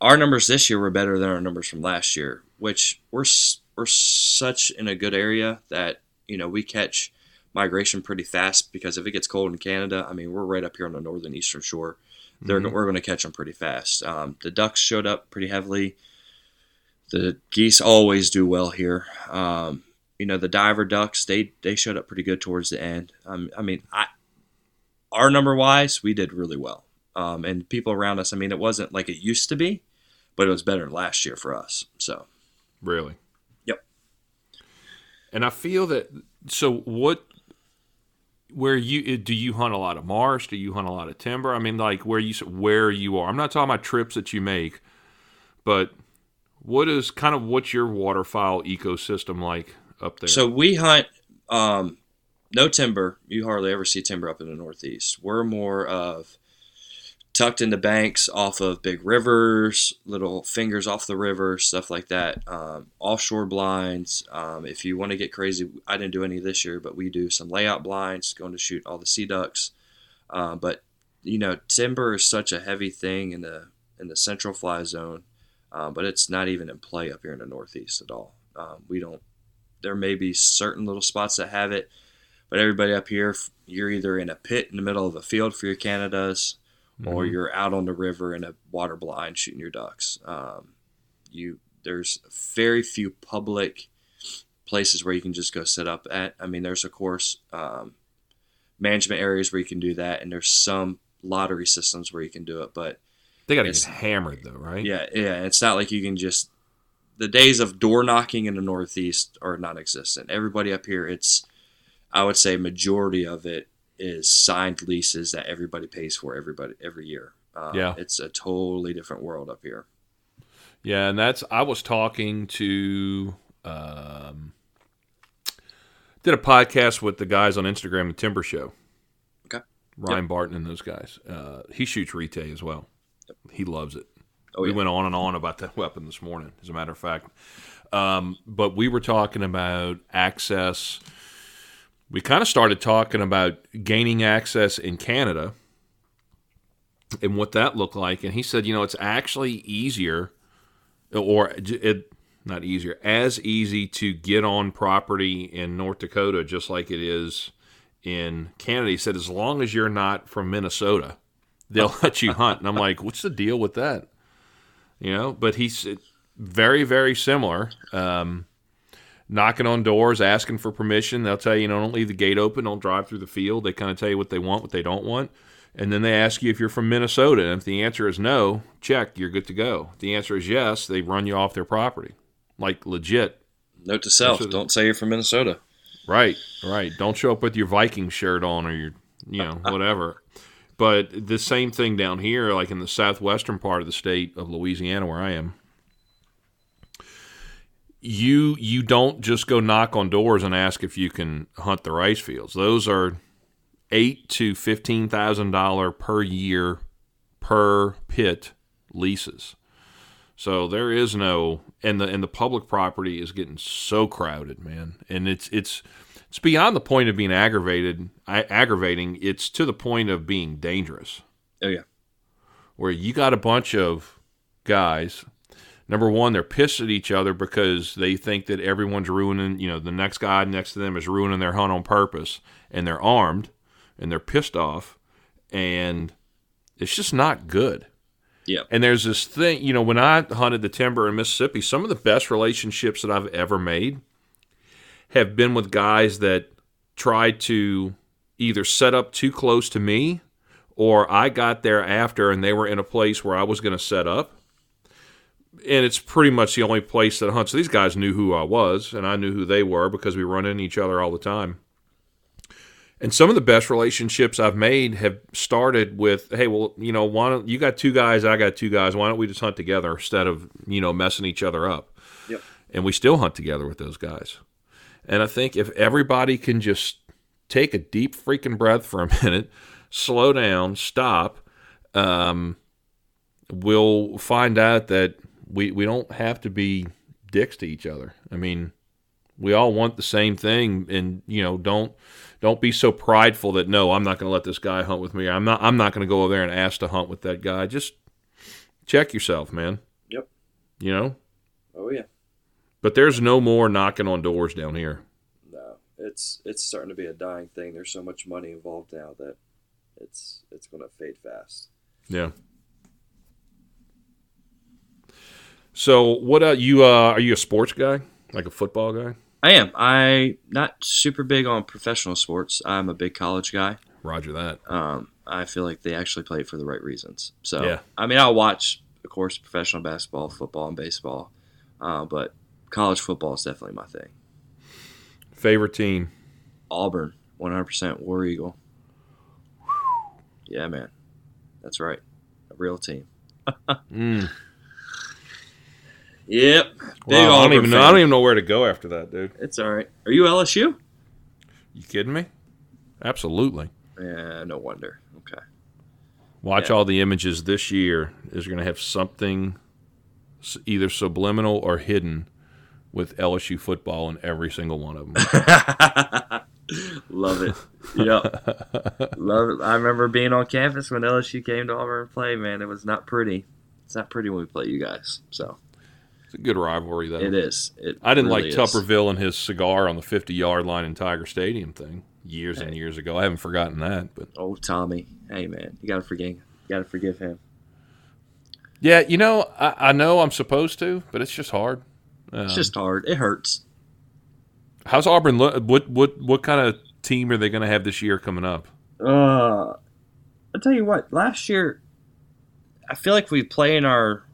our numbers this year were better than our numbers from last year, which we're we're such in a good area that you know we catch migration pretty fast because if it gets cold in Canada, I mean, we're right up here on the northern eastern shore. They're Mhm. we're going to catch them pretty fast. Um, the ducks showed up pretty heavily. The geese always do well here. Um, you know, the diver ducks they they showed up pretty good towards the end. Um, I mean, I our number wise, we did really well. Um, and people around us, I mean, it wasn't like it used to be, but it was better last year for us. So Really? Yep. And I feel that. So what? Where you do you hunt a lot of marsh? Do you hunt a lot of timber? I mean, like where you where you are. I'm not talking about trips that you make, but what is kind of what's your waterfowl ecosystem like up there? So we hunt um, no timber. You hardly ever see timber up in the Northeast. We're more of tucked into banks off of big rivers, little fingers off the river, stuff like that. Um, offshore blinds. Um, if you want to get crazy, I didn't do any this year, but we do some layout blinds, going to shoot all the sea ducks. Uh, but you know, timber is such a heavy thing in the in the central fly zone, uh, but it's not even in play up here in the Northeast at all. Um, we don't there may be certain little spots that have it, but everybody up here, you're either in a pit in the middle of a field for your Canadas, or Mhm. you're out on the river in a water blind shooting your ducks. Um, you there's very few public places where you can just go set up at. I mean, there's of course um, management areas where you can do that, and there's some lottery systems where you can do it, but they got to get hammered though, right? yeah, yeah. It's not like you can just. The days of door knocking in the Northeast are non-existent. Everybody up here, it's, I would say, majority of it is signed leases that everybody pays for everybody every year. Um, Yeah. it's a totally different world up here. Yeah, and that's I was talking to um, did a podcast with the guys on Instagram, the Timber Show. Okay. Ryan Barton and those guys. Uh, he shoots Retay as well. He loves it. Oh, we yeah. went on and on about that [laughs] weapon this morning, as a matter of fact. Um, but we were talking about access. We kind of started talking about gaining access in Canada and what that looked like. And he said, you know, it's actually easier, or it not easier, as easy to get on property in North Dakota, just like it is in Canada. He said, as long as you're not from Minnesota, they'll [laughs] let you hunt. And I'm like, what's the deal with that? You know, but he's very, very similar. Um, knocking on doors, asking for permission. They'll tell you, you know, don't leave the gate open, don't drive through the field. They kind of tell you what they want, what they don't want. And then they ask you if you're from Minnesota. And if the answer is no, check, you're good to go. If the answer is yes, they run you off their property. Like legit. Note to self: what- don't say you're from Minnesota. Right, right. Don't show up with your Viking shirt on or your, you know, [laughs] whatever. But the same thing down here, like in the southwestern part of the state of Louisiana, where I am. You you don't just go knock on doors and ask if you can hunt the rice fields. Those are eight to fifteen thousand dollar per year per pit leases. So there is no and the and the public property is getting so crowded, man. And it's it's it's beyond the point of being aggravated, aggravating. It's to the point of being dangerous, Oh yeah, where you got a bunch of guys. Number one, they're pissed at each other because they think that everyone's ruining. You know, the next guy next to them is ruining their hunt on purpose, and they're armed, and they're pissed off, and it's just not good. yeah. And there's this thing, you know, when I hunted the timber in Mississippi, some of the best relationships that I've ever made have been with guys that tried to either set up too close to me or I got there after and they were in a place where I was going to set up. And it's pretty much the only place that I hunt. So these guys knew who I was and I knew who they were because we run into each other all the time. And some of the best relationships I've made have started with, hey, well, you know, why don't you got two guys, I got two guys. Why don't we just hunt together instead of you know messing each other up? Yep. And we still hunt together with those guys. And I think if everybody can just take a deep freaking breath for a [laughs] minute, slow down, stop, um, we'll find out that we we don't have to be dicks to each other. I mean, we all want the same thing, and you know, don't don't be so prideful that no, I'm not going to let this guy hunt with me. I'm not. I'm not going to go over there and ask to hunt with that guy. Just check yourself, man. Yep. You know, Oh yeah. but there's no more knocking on doors down here. No, it's it's starting to be a dying thing. There's so much money involved now that it's it's going to fade fast. Yeah. So what? Uh, you uh, are you a sports guy, like a football guy? I am. I not super big on professional sports. I'm a big college guy. Roger that. Um, I feel like they actually play it for the right reasons. So Yeah. I mean, I'll watch, of course, professional basketball, football, and baseball, uh, but college football is definitely my thing. Favorite team? Auburn, 100% War Eagle. Yeah, man, that's right, a real team. [laughs] Mm. Yep, big Wow, I don't even know. I don't even know where to go after that, dude. It's all right. Are you LSU? You kidding me? Absolutely. Yeah, no wonder. Okay. Watch Yeah. all the images this year is going to have something either subliminal or hidden with LSU football in every single one of them. [laughs] Love it. Yep. Love it. I remember being on campus when LSU came to Auburn and play, man. It was not pretty. It's not pretty when we play you guys. So it's a good rivalry, though. it is. It I didn't really like is. Tuberville and his cigar on the 50 yard line in Tiger Stadium thing years and years ago. I haven't forgotten that. But Oh, Tommy. Hey, man. You got to forgive. You got to forgive him. yeah, you know, I, I know I'm supposed to, but it's just hard. Um, It's just hard. It hurts. how's Auburn look? What, what, what kind of team are they going to have this year coming up? Uh, I'll tell you what. Last year, I feel like we play in our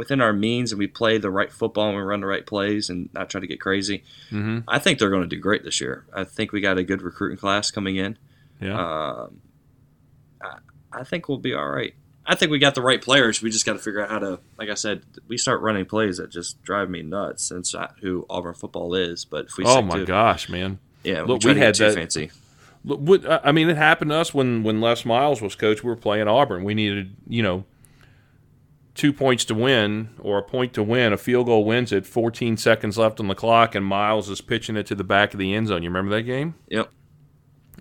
within our means and we play the right football and we run the right plays and not try to get crazy. Mm-hmm. I think they're going to do great this year. I think we got a good recruiting class coming in. Yeah. Um, I, I think we'll be all right. I think we got the right players. We just got to figure out how to, like I said, we start running plays that just drive me nuts. That's not who Auburn football is. But if we, Oh my to, gosh, man! yeah, Look, we, we had that- fancy. Look, what- I I mean, it happened to us when when Les Miles was coach. We were playing Auburn. We needed, you know, two points to win or a point to win. A field goal wins it. 14 seconds left on the clock, and Miles is pitching it to the back of the end zone. You remember that game? Yep,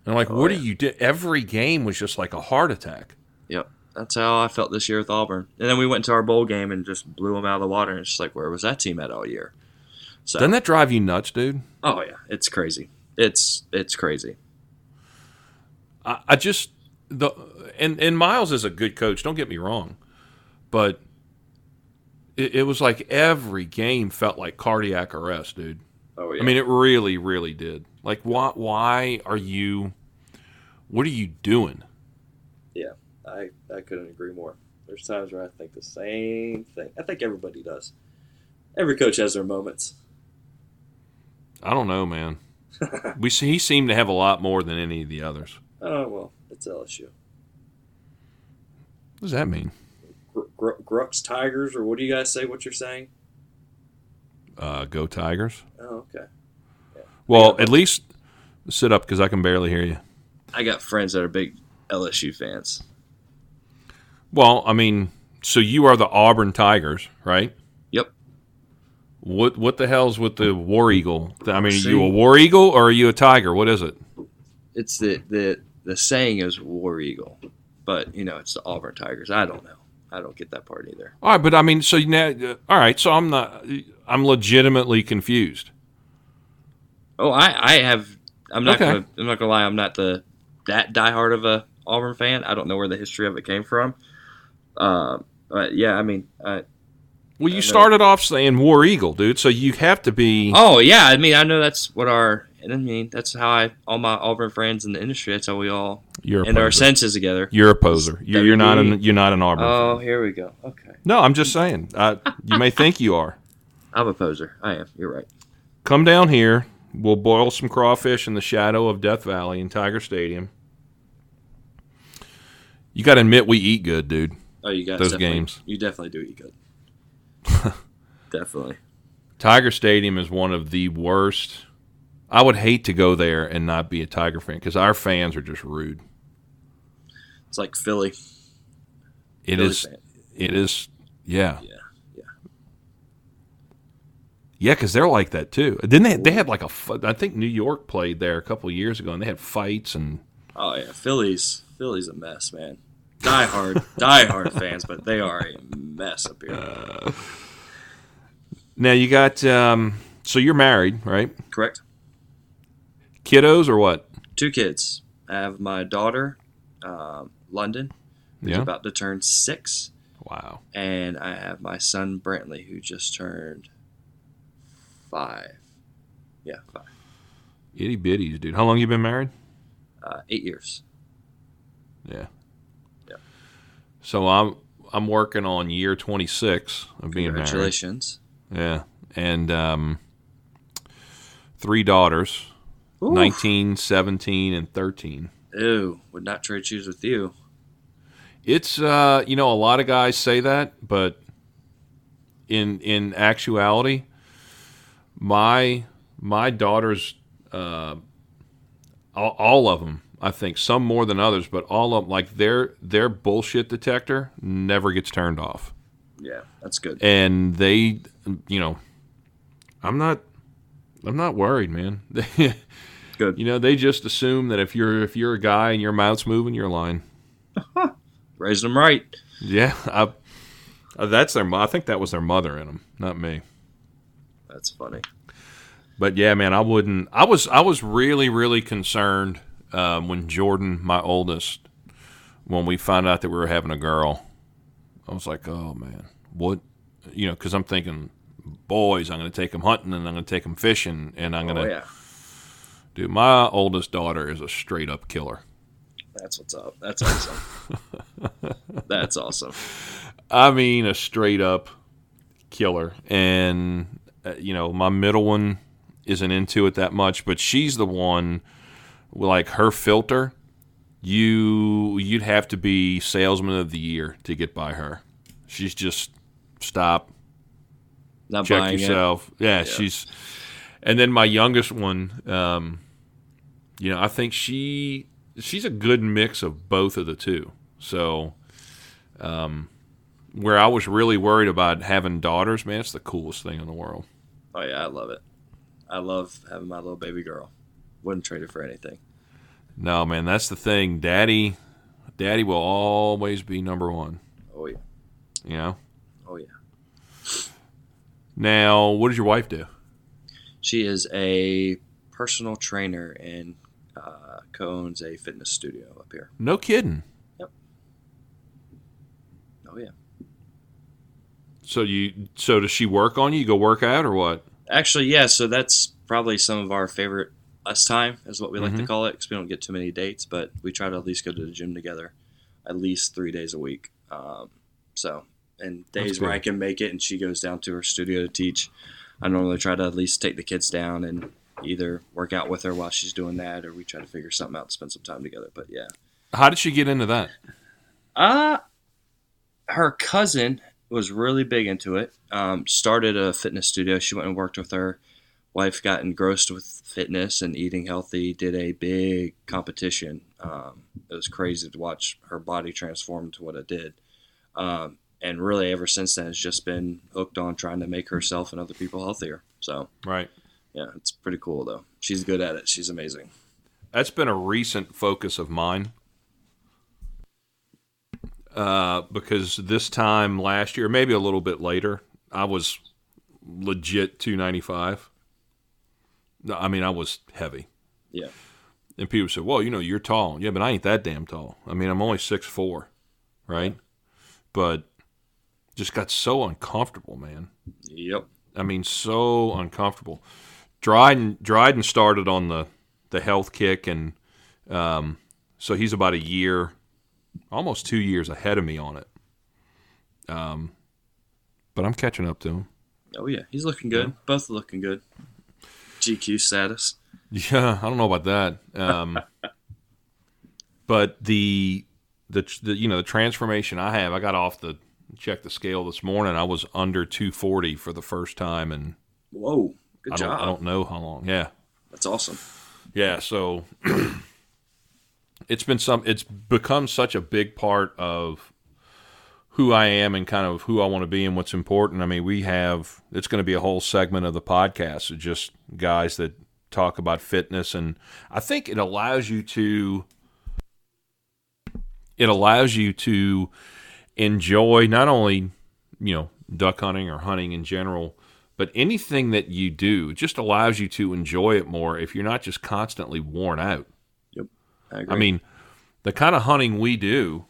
And like, Oh, what yeah. do you do? Every game was just like a heart attack. yep. That's how I felt this year with Auburn. And then we went to our bowl game and just blew them out of the water. And it's just like, where was that team at all year? So, Doesn't that drive you nuts, dude? oh yeah, it's crazy. It's it's crazy. I, I just the and and Miles is a good coach. Don't get me wrong, but it, it was like every game felt like cardiac arrest, dude. Oh yeah. I mean, it really, really did. Like, why? Why are you? What are you doing? Yeah, I, I couldn't agree more. There's times where I think the same thing. I think everybody does. Every coach has their moments. I don't know, man. [laughs] we see, he seemed to have a lot more than any of the others. Oh well, it's LSU. What does that mean? Gr- Gr- Grucks Tigers, or what do you guys say? What you're saying? Uh, go Tigers. Oh, okay. Well, at least sit up because I can barely hear you. I got friends that are big LSU fans. Well, I mean, so you are the Auburn Tigers, right? Yep. What what the hell's with the War Eagle? I mean, are you a War Eagle or are you a Tiger? What is it? It's the the the saying is War Eagle, but you know it's the Auburn Tigers. I don't know. I don't get that part either. All right, but I mean, so now, uh, all right, so I'm not, I'm legitimately confused. Oh, I I have. I'm not Okay. gonna. I'm not gonna lie. I'm not the that diehard of a Auburn fan. I don't know where the history of it came from. Um, but yeah, I mean, I, Well, you started off saying War Eagle, dude, so you have to be. oh yeah, I mean, I know that's what our. I mean, that's how I all my Auburn friends in the industry. That's how we all You're a our senses together. You're a poser. You're, you're not an you're not an Auburn. Oh, fan. here we go. Okay, No, I'm just saying. Uh, you may think you are. [laughs] I'm a poser. I am. You're right. Come down here. We'll boil some crawfish in the shadow of Death Valley in Tiger Stadium. You got to admit we eat good, dude. Oh, you guys. Those games. You definitely do eat good. Definitely. Tiger Stadium is one of the worst. I would hate to go there and not be a Tiger fan because our fans are just rude. It's like Philly. It Philly is. fan. It is. Yeah. Yeah, yeah. Yeah, because they're like that too. Didn't they? They had like a. I think New York played there a couple of years ago, and they had fights and. Oh yeah, Philly's Philly's a mess, man. Die hard, die hard fans, but they are a mess up here. Now you got. Um, so you're married, right? Correct. Kiddos or what? Two kids. I have my daughter, um, London, who's Yeah. about to turn six, Wow. and I have my son Brantley, who just turned five. Yeah, five. Itty bitties, dude. How long you been married? Uh, eight years. Yeah. So I'm I'm working on year 26 of being married. Congratulations. Yeah, and um, three daughters, Oof. 19, 17, and 13. Ew, would not trade shoes with you. It's uh, you know, a lot of guys say that, but in in actuality, my my daughters, uh, all, all of them, I think some more than others, but all of them, like their their bullshit detector never gets turned off, Yeah, that's good. and they, you know, I'm not. I'm not worried, man. [laughs] Good. You know, they just assume that if you're if you're a guy and your mouth's moving, you're lying. [laughs] Raising them right. Yeah, I, uh, that's their. I think that was their mother in them, not me. That's funny. But yeah, man, I wouldn't. I was I was really really concerned um, when Jordan, my oldest, when we found out that we were having a girl. I was like, oh man, what? You know, because I'm thinking, boys, I'm going to take them hunting and I'm going to take them fishing and I'm going Oh to. yeah, Dude, my oldest daughter is a straight up killer. that's what's up. That's awesome. [laughs] that's awesome. I mean, a straight up killer. And, uh, you know, my middle one isn't into it that much, but she's the one, like, her filter you you'd have to be salesman of the year to get by her. She's just stop, Not check buying yourself. Yeah, she's. And then my youngest one, um, you know, I think she she's a good mix of both of the two. So, um, where I was really worried about having daughters, man, it's the coolest thing in the world. Oh yeah, I love it. I love having my little baby girl. Wouldn't trade it for anything. No, man, that's the thing. Daddy, daddy will always be number one. Oh yeah. You know. Oh yeah. Now, what does your wife do? She is a personal trainer and uh, co-owns a fitness studio up here. No kidding. Yep. Oh yeah. So you, so does she work on you? You go work out or what? Actually, yeah. So that's probably some of our favorite us time is what we like to Mhm. call it because we don't get too many dates, but we try to at least go to the gym together, at least three days a week. Um, so and days where. I can make it and she goes down to her studio to teach, I normally try to at least take the kids down and either work out with her while she's doing that or we try to figure something out to spend some time together. But yeah. How did she get into that? Uh her cousin was really big into it. Um, started a fitness studio. She went and worked with her. Wife got engrossed with fitness and eating healthy. Did a big competition. Um, it was crazy to watch her body transform to what it did. Um, and really, ever since then, has just been hooked on trying to make herself and other people healthier. So Right. yeah, it's pretty cool though. She's good at it. She's amazing. That's been a recent focus of mine. Uh, because this time last year, maybe a little bit later, I was legit 295. I mean, I was heavy. Yeah. And people said, well, you know, you're tall. Yeah, but I ain't that damn tall. I mean, I'm only six four, right? But just got so uncomfortable, man. Yep. I mean, so uncomfortable. Dryden Dryden started on the the health kick, and um, so he's about a year, almost two years ahead of me on it. Um, but I'm catching up to him. Oh yeah, he's looking good. Both looking good. GQ status. Yeah, I don't know about that. Um, [laughs] but the, the the you know the transformation I have, I got off the check the scale this morning. I was under 240 for the first time, and Whoa, good I don't job. I don't know how long. Yeah, That's awesome. Yeah, so [clears throat] it's been some it's become such a big part of who I am and kind of who I want to be and what's important. I mean, we have it's going to be a whole segment of the podcast of just guys that talk about fitness and I think it allows you to it allows you to enjoy not only, you know, duck hunting or hunting in general, but anything that you do just allows you to enjoy it more if you're not just constantly worn out. I, agree. I mean, the kind of hunting we do,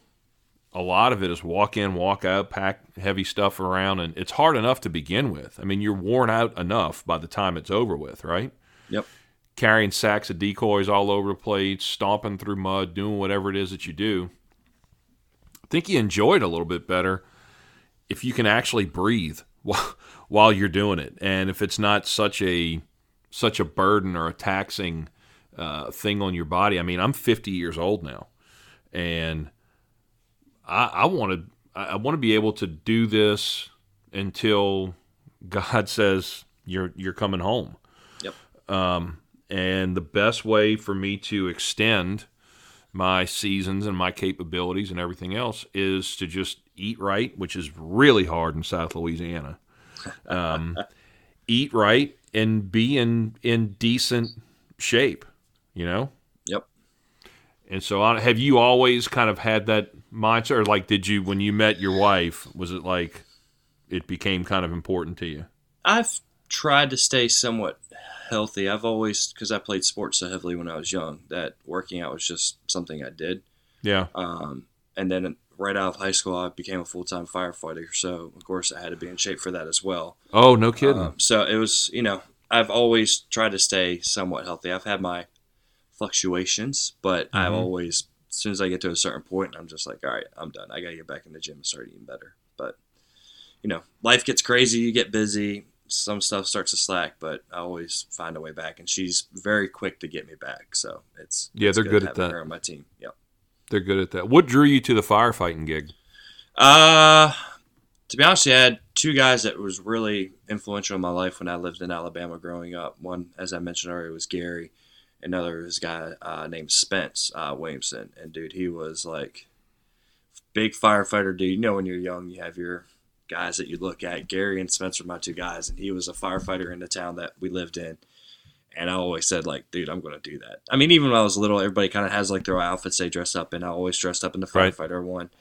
a lot of it is walk in, walk out, pack heavy stuff around, and it's hard enough to begin with. I mean, you're worn out enough by the time it's over with, right? Yep. Carrying sacks of decoys all over the place, stomping through mud, doing whatever it is that you do. I think you enjoy it a little bit better if you can actually breathe [laughs] while, while you're doing it, and if it's not such a such a burden or a taxing uh, thing on your body. I mean, I'm 50 years old now, and I, I want to I want to be able to do this until God [laughs] says you're you're coming home. Yep. Um, and the best way for me to extend my seasons and my capabilities and everything else is to just eat right, which is really hard in South Louisiana. [laughs] Um, eat right and be in in decent shape, you know. Yep. And so, have you always kind of had that mindset, or like, did you when you met your wife? Was it like it became kind of important to you? I've tried to stay somewhat healthy. I've always, because I played sports so heavily when I was young, that working out was just something I did. Yeah, Um, and then right out of high school, I became a full time firefighter. So, of course, I had to be in shape for that as well. Oh, no kidding. Um, so, it was, you know, I've always tried to stay somewhat healthy. I've had my fluctuations, but I've Mhm. always, soon as I get to a certain point, I'm just like, all right, I'm done. I got to get back in the gym and start eating better. But, you know, life gets crazy, you get busy, some stuff starts to slack, but I always find a way back. And she's very quick to get me back. So, it's, Yeah, it's they're good at having that. Her on my team. Yep. They're good at that. What drew you to the firefighting gig? Uh, to be honest, I had two guys that was really influential in my life when I lived in Alabama growing up. One, as I mentioned earlier, was Gary. Another was guy uh, named Spence uh, Williamson. And dude, he was like big firefighter dude. You know, when you're young, you have your guys that you look at. Gary and Spence were my two guys, and he was a firefighter in the town that we lived in. And I always said, like, dude, I'm going to do that. I mean, even when I was little, everybody kind of has like their outfits they dress up in. I always dressed up in the Right. firefighter one.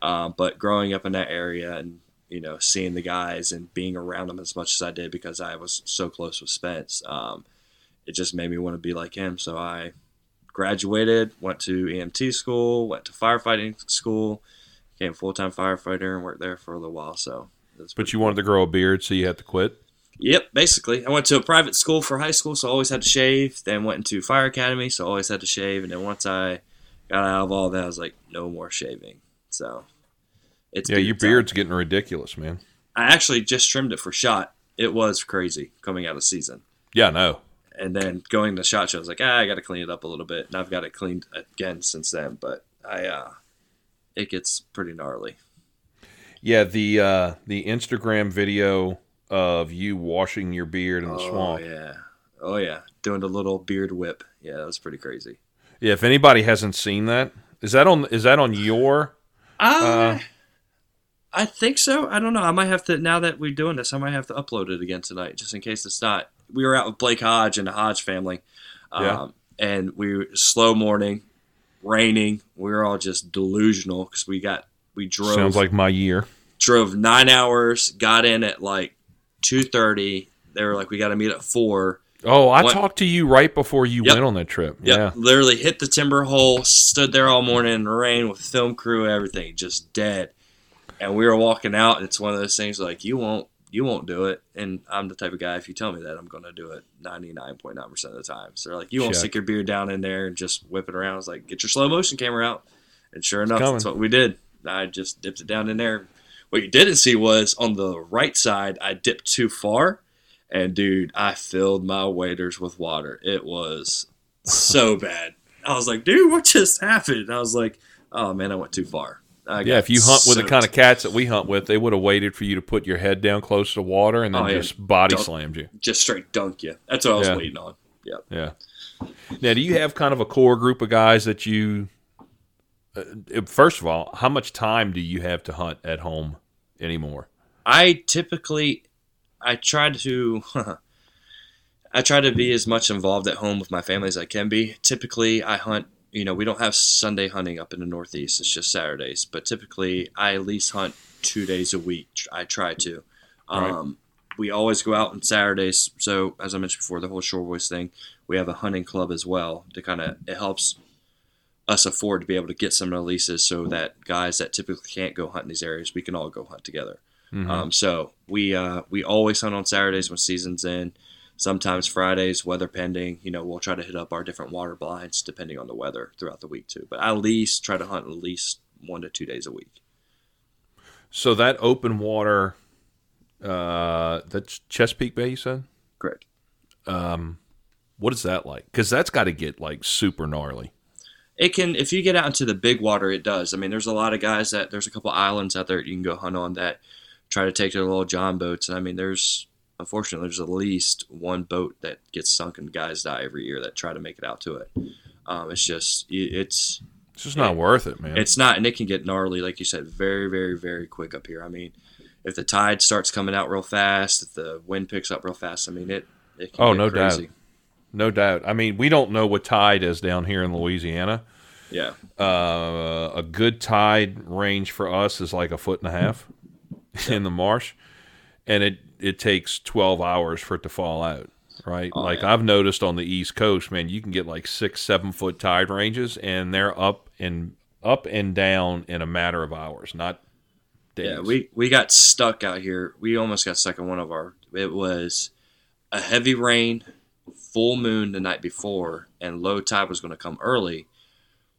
Um, but growing up in that area and you know seeing the guys and being around them as much as I did because I was so close with Spence, um, it just made me want to be like him. So I graduated, went to EMT school, went to firefighting school, became a full time firefighter, and worked there for a little while. So, But you wanted to grow a beard, so you had to quit. Yep, basically. I went to a private school for high school, so I always had to shave. Then went into fire academy, so I always had to shave. And then once I got out of all that, I was like, no more shaving. So it's Yeah, your time. beard's getting ridiculous, man. I actually just trimmed it for shot. It was crazy coming out of season. Yeah, no. And then going to shot show, I was like, ah, I got to clean it up a little bit, and I've got it cleaned again since then. But I, uh, it gets pretty gnarly. Yeah, the uh, the Instagram video of you washing your beard in the oh swamp. yeah, oh yeah, doing the little beard whip. Yeah, that was pretty crazy. Yeah, if anybody hasn't seen that, is that on is that on your Uh, I think so. I don't know. I might have to now that we're doing this. I might have to upload it again tonight, just in case it's not. We were out with Blake Hodge and the Hodge family, um, Yeah. and we were slow morning, raining. We were all just delusional because we got we drove sounds like my year. drove nine hours, got in at like two thirty. They were like, we got to meet at four. Oh, I What- talked to you right before you Yep. went on that trip. Yep, Yeah. literally hit the timber hole, stood there all morning in the rain with film crew, everything just dead. And we were walking out. And it's one of those things like you won't, you won't do it. And I'm the type of guy if you tell me that I'm going to do it 99.9 percent of the time. So they're like, you won't Check. stick your beard down in there and just whip it around. I was like, get your slow motion camera out. And sure enough, that's what we did. I just dipped it down in there. What you didn't see was on the right side, I dipped too far. And dude, I filled my waders with water. It was so [laughs] bad. I was like, dude, what just happened? I was like, oh man, I went too far. I Yeah, if you hunt with the kind of cats that we hunt with, they would have waited for you to put your head down close to water and then Oh, yeah. just body Don't- slammed you. just straight dunk you. That's what I was Yeah. waiting on. Yep. Yeah. Now, do you have kind of a core group of guys that you? Uh, first of all, how much time do you have to hunt at home anymore? I typically, I try to, [laughs] I try to be as much involved at home with my family as I can be. Typically, I hunt. You know, we don't have Sunday hunting up in the Northeast. It's just Saturdays. But typically, I at least hunt two days a week. I try to. Right. Um, we always go out on Saturdays. So, as I mentioned before, the whole Shore Boys thing, we have a hunting club as well to kind of it helps us afford to be able to get some of the leases so that guys that typically can't go hunt in these areas, we can all go hunt together. Mhm. Um, so we uh, we always hunt on Saturdays when season's in. Sometimes Fridays, weather pending. You know, we'll try to hit up our different water blinds depending on the weather throughout the week too. But at least try to hunt at least one to two days a week. So that open water, uh, that's Chesapeake Bay, you said. Correct. Um, what is that like? Because that's got to get like super gnarly. It can if you get out into the big water, it does. I mean, there's a lot of guys that there's a couple islands out there you can go hunt on that try to take their little john boats. And I mean, there's unfortunately there's at least one boat that gets sunk and guys die every year that try to make it out to it. Um, it's just it's It's just not worth it, man. It's not, and it can get gnarly, like you said, very, very, very quick up here. I mean, if the tide starts coming out real fast, if the wind picks up real fast, I mean it. it can Oh, get no doubt. no doubt. I mean, we don't know what tide is down here in Louisiana. Yeah, Uh, a good tide range for us is like a foot and a half [laughs] in the marsh, and it it takes twelve hours for it to fall out. Right, Oh, like yeah. I've noticed on the East Coast, man, you can get like six, seven foot tide ranges, and they're up and up and down in a matter of hours, not days. yeah. We we got stuck out here. We almost got stuck in one of our. It was a heavy rain, full moon the night before, and low tide was going to come early.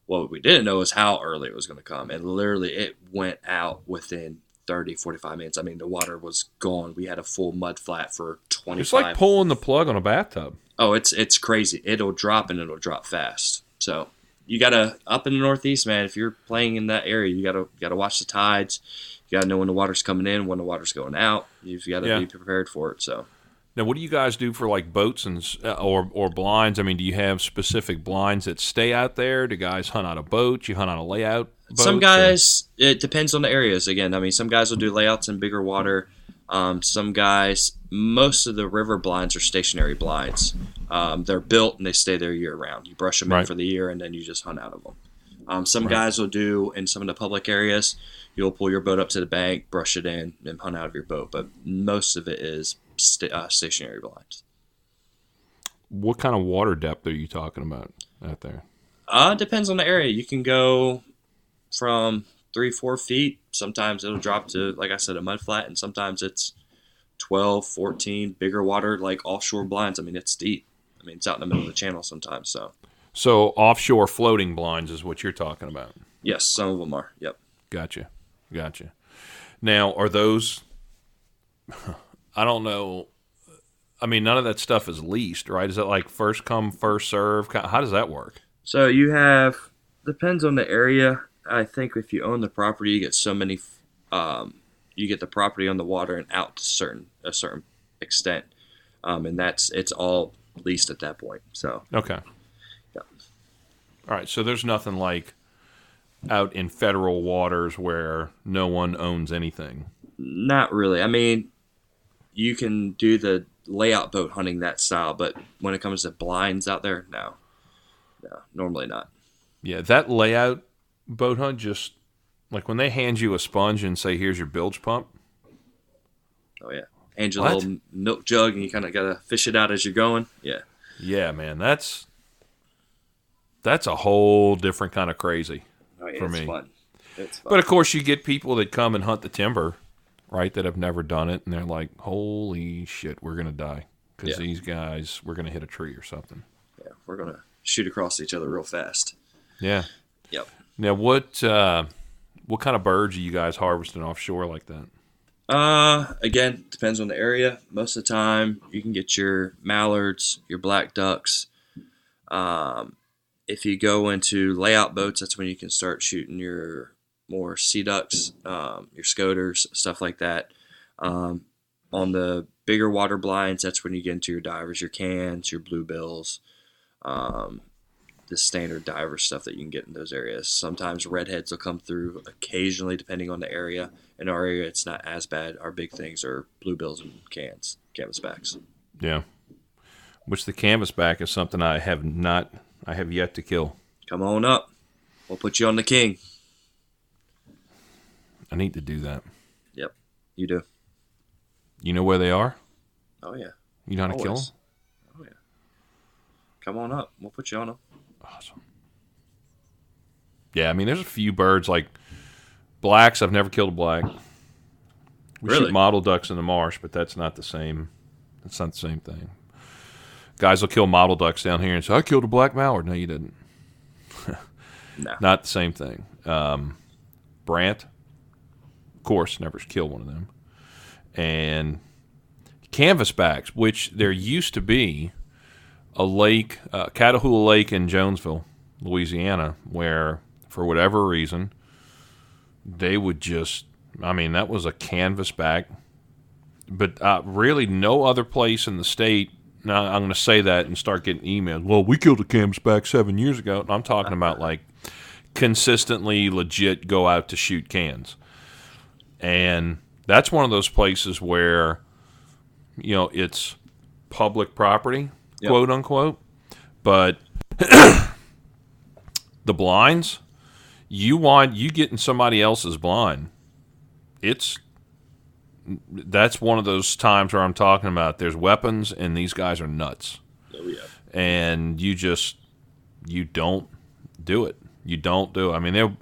What we didn't know is how early it was going to come, and literally it went out within 30, 45 minutes. I mean, the water was gone. We had a full mud flat for twenty. it's like pulling the plug on a bathtub. Oh, it's it's crazy. It'll drop and it'll drop fast. So you gotta up in the Northeast, man. If you're playing in that area, you gotta gotta watch the tides. You gotta know when the water's coming in, when the water's going out. You've got to Yeah. be prepared for it. So Now, what do you guys do for like boats and uh, or or blinds? I mean, do you have specific blinds that stay out there? Do guys hunt on a boat? You hunt on a layout? some boats, or- guys, it depends on the areas. Again, I mean, some guys will do layouts in bigger water. Um, some guys, most of the river blinds are stationary blinds. Um, they're built and they stay there year round. You brush them in for the year and then you just hunt out of them. Um, some guys will do in some of the public areas. You'll pull your boat up to the bank, brush it in, and hunt out of your boat. But most of it is sta- uh, stationary blinds. What kind of water depth are you talking about out there? Uh, depends on the area. You can go from three, four feet. Sometimes it'll drop to, like I said, a mud flat, and sometimes it's 12, 14, bigger water, like offshore blinds. I mean, it's deep. I mean, it's out in the middle of the channel sometimes. So, So offshore floating blinds is what you're talking about. yes, some of them are. Yep. Gotcha, gotcha. Now, are those? [laughs] I don't know. I mean, none of that stuff is leased, right? Is it like first come, first serve? How does that work? So you have depends on the area. I think if you own the property, you get so many. Um, you get the property on the water and out to certain a certain extent, um, and that's it's all leased at that point. So Okay. Yeah. All right. So there's nothing like out in federal waters where no one owns anything. Not really. I mean, you can do the layout boat hunting that style, but when it comes to blinds out there, no, no, normally not. Yeah, that layout boat hunt just like when they hand you a sponge and say, "Here's your bilge pump." Oh yeah, hand you a little milk jug, and you kind of gotta fish it out as you're going. Yeah, Yeah, man, that's that's a whole different kind of crazy. oh yeah, For me. fun. But of course, you get people that come and hunt the timber, right? That have never done it, and they're like, "Holy shit, we're gonna die because Yeah. these guys, we're gonna hit a tree or something." yeah, we're gonna shoot across each other real fast. Yeah. Yep. Now, what uh, what kind of birds are you guys harvesting offshore like that? Uh, again, depends on the area. Most of the time, you can get your mallards, your black ducks. Um, if you go into layout boats, that's when you can start shooting your more sea ducks, um, your scoters, stuff like that. Um, on the bigger water blinds, that's when you get into your divers, your cans, your bluebills, um, the standard diver stuff that you can get in those areas. Sometimes redheads will come through occasionally, depending on the area. In our area, it's not as bad. Our big things are bluebills and cans, canvasbacks. Yeah. Which the canvasback is something I have not, I have yet to kill. Come on up. We'll put you on the king. I need to do that. Yep, you do. You know where they are? Oh yeah. You know how to kill them? Oh yeah. Come on up. We'll put you on them. Awesome. Yeah, I mean, there's a few birds like blacks. I've never killed a black. We Really? shoot mottled ducks in the marsh, but that's not the same. That's not the same thing. Guys will kill mottled ducks down here and say, "I killed a black mallard." No, you didn't. [laughs] No. Not the same thing. Um, Brant, course, never kill one of them. And canvasbacks, which there used to be a lake, uh, Catahoula Lake in Jonesville, Louisiana, where for whatever reason they would just, I mean, that was a canvasback. But uh, really, no other place in the state. Now I'm going to say that and start getting emails. Well, we killed a canvasback seven years ago. And I'm talking about like consistently legit go out to shoot cans. And that's one of those places where, you know, it's public property, Yep. quote unquote. But [clears throat] the blinds, you want you getting somebody else's blind. It's that's one of those times where I'm talking about there's weapons and these guys are nuts Oh yeah. and you just you don't do it. You don't do it. I mean, they'll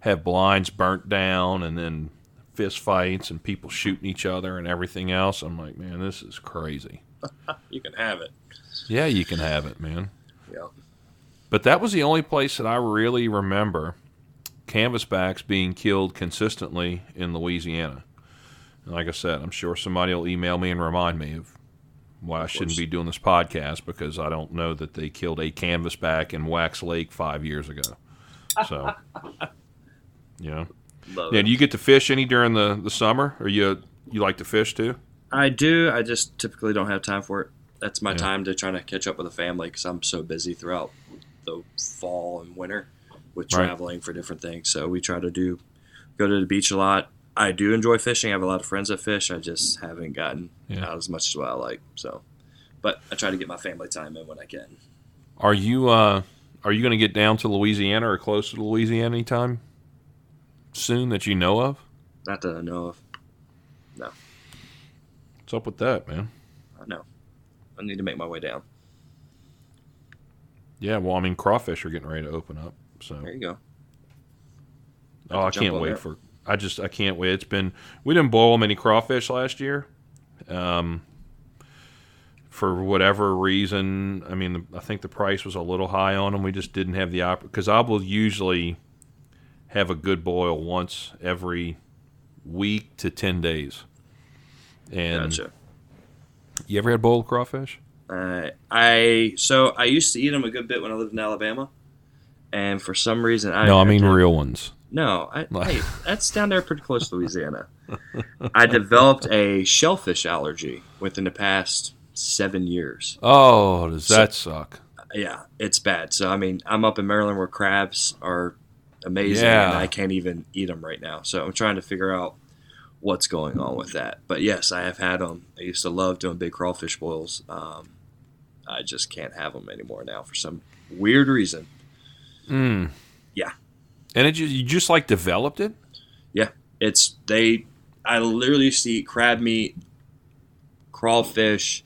have blinds burnt down and then fist fights and people shooting each other and everything else. I'm like, man, this is crazy. [laughs] You can have it. Yeah, you can have it, man. Yeah. But that was the only place that I really remember canvasbacks being killed consistently in Louisiana. And like I said, I'm sure somebody will email me and remind me of why I shouldn't be doing this podcast because I don't know that they killed a canvasback in Wax Lake five years ago. So, [laughs] you know. Love Yeah, it. do you get to fish any during the, the summer, or you you like to fish too? I do. I just typically don't have time for it. That's my Yeah. time to try to catch up with the family because I'm so busy throughout the fall and winter with Right. traveling for different things. So we try to do go to the beach a lot. I do enjoy fishing. I have a lot of friends that fish. I just haven't gotten Yeah. out as much as what I like. So, but I try to get my family time in when I can. Are you uh are you going to get down to Louisiana or close to Louisiana anytime soon that you know of? Not that I know of. No. What's up with that, man? I know. I need to make my way down. Yeah, well, I mean, crawfish are getting ready to open up, so There you go. oh, I can't wait for. I just I can't wait. It's been we didn't boil many crawfish last year, um, for whatever reason. I mean, I think the price was a little high on them. We just didn't have the op because I will usually have a good boil once every week to ten days. And Gotcha. you ever had boiled crawfish? Uh, I so I used to eat them a good bit when I lived in Alabama, and for some reason I no, I mean to- real ones. no. I, [laughs] hey, that's down there pretty close to Louisiana. I developed a shellfish allergy within the past seven years. Oh, does that suck? Yeah, it's bad. So I mean, I'm up in Maryland where crabs are amazing, Yeah. and I can't even eat them right now. So I'm trying to figure out what's going on with that. But yes, I have had them. I used to love doing big crawfish boils. Um, I just can't have them anymore now for some weird reason. Mm. Yeah. And it just, you just like developed it? Yeah. It's they. I literally used to eat crab meat, crawfish,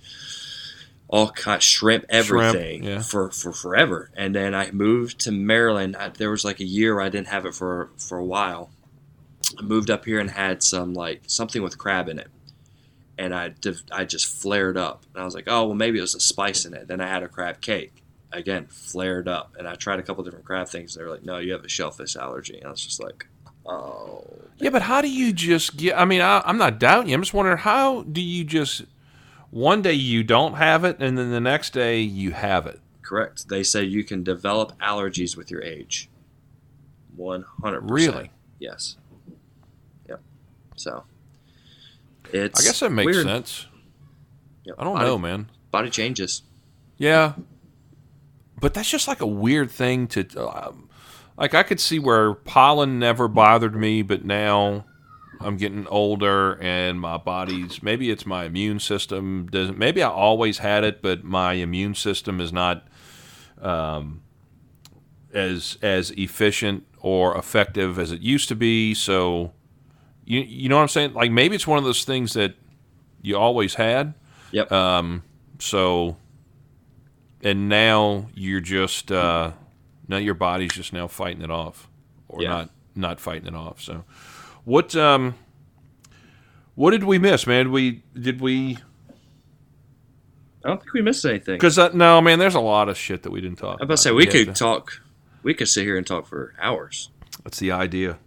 all kind shrimp, everything yeah. for for forever. And then I moved to Maryland. I, there was like a year I didn't have it for for a while. I moved up here and had some like something with crab in it, and I div- I just flared up. And I was like, oh well, maybe it was a spice in it. Then I had a crab cake. Again, flared up, and I tried a couple different crab things. And they were like, "No, you have a shellfish allergy." And I was just like, "Oh, Yeah, but how do you just get? I mean, I, I'm not doubting you. I'm just wondering how do you just one day you don't have it, and then the next day you have it. Correct. They say you can develop allergies with your age. One hundred percent. Really? Yes. Yep. So it's I guess that makes weird. sense. Yep. I don't body, know, man. Body changes. Yeah, but that's just like a weird thing to. Um, like I could see where pollen never bothered me, but now I'm getting older and my body's maybe it's my immune system doesn't. Maybe I always had it, but my immune system is not um, as as efficient or effective as it used to be. So you you know what I'm saying? Like maybe it's one of those things that you always had. Yep. Um, so, and now you're just uh, now your body's just now fighting it off, or Yeah. not not fighting it off. So, what um, what did we miss, man? We did we I don't think we missed anything. because uh, no, man. There's a lot of shit that we didn't talk. I'm about to say we could to- talk. We could sit here and talk for hours. That's the idea.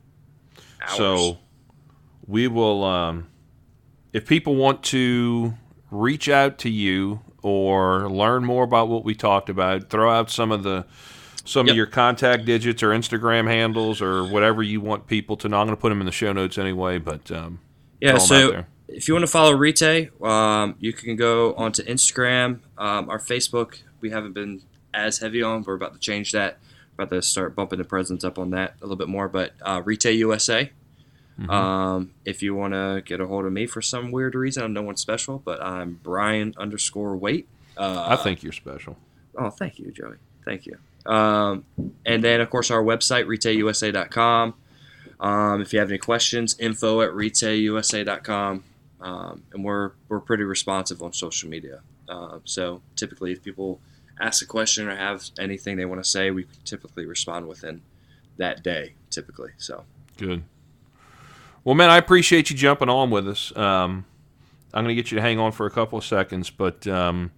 Hours. So we will um if people want to reach out to you or learn more about what we talked about, throw out some of the some Yep. of your contact digits or Instagram handles or whatever you want people to know. I'm going to put them in the show notes anyway, but um, yeah. throw 'em out So if you want to follow Retay, um, you can go onto Instagram. Um, our Facebook, we haven't been as heavy on. We're about to change that. About to start bumping the presence up on that a little bit more. But uh, Retay USA. Mm-hmm. Um, if you want to get a hold of me for some weird reason, I'm no one special, but I'm Brian underscore Wait. Uh, I think you're special. Oh, thank you, Joey. Thank you. Um, and then, of course, our website, retayusa.com. Um, if you have any questions, info at retayusa.com. Um, and we're, we're pretty responsive on social media. Uh, so typically, if people ask a question or have anything they want to say, we typically respond within that day, typically. So, Good. Well, man, I appreciate you jumping on with us. Um, I'm going to get you to hang on for a couple of seconds, but um,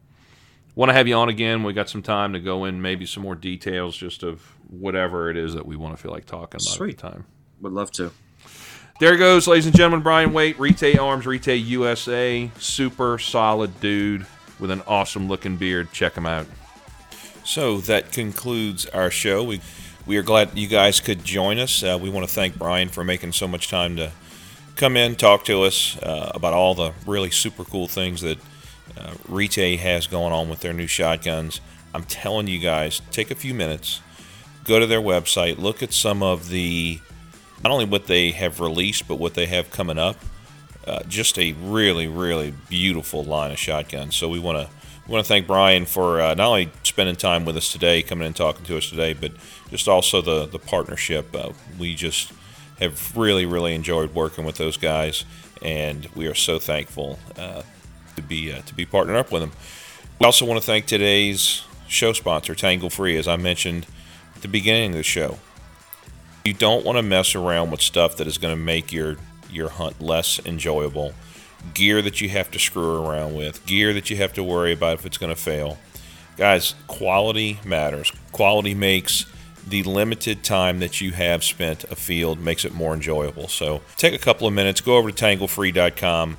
want to have you on again. We got some time to go in, maybe some more details, just of whatever it is that we want to feel like talking about Sweet. at the time. would love to. There he goes, ladies and gentlemen. Brian Waite, Retay Arms, Retay USA, super solid dude. with an awesome looking beard. Check him out. So that concludes our show. We we are glad you guys could join us. Uh, we want to thank Brian for making so much time to come in, talk to us uh, about all the really super cool things that uh, Retay has going on with their new shotguns. I'm telling you guys, take a few minutes, go to their website, look at some of the not only what they have released, but what they have coming up. Uh, just a really, really beautiful line of shotguns. So we want to want to thank Brian for uh, not only spending time with us today, coming and talking to us today, but just also the the partnership. Uh, we just have really, really enjoyed working with those guys, and we are so thankful uh, to be uh, to be partnered up with them. We also want to thank today's show sponsor, Tangle Free, as I mentioned at the beginning of the show. You don't want to mess around with stuff that is going to make your your hunt less enjoyable. Gear that you have to screw around with, gear that you have to worry about if it's going to fail. Guys, quality matters. Quality makes the limited time that you have spent a field makes it more enjoyable. So take a couple of minutes, go over to tanglefree.com.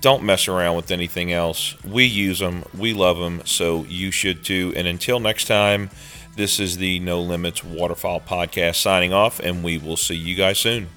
Don't mess around with anything else. We use them, we love them, so you should too. And until next time, this is the No Limits Waterfowl Podcast signing off, and we will see you guys soon.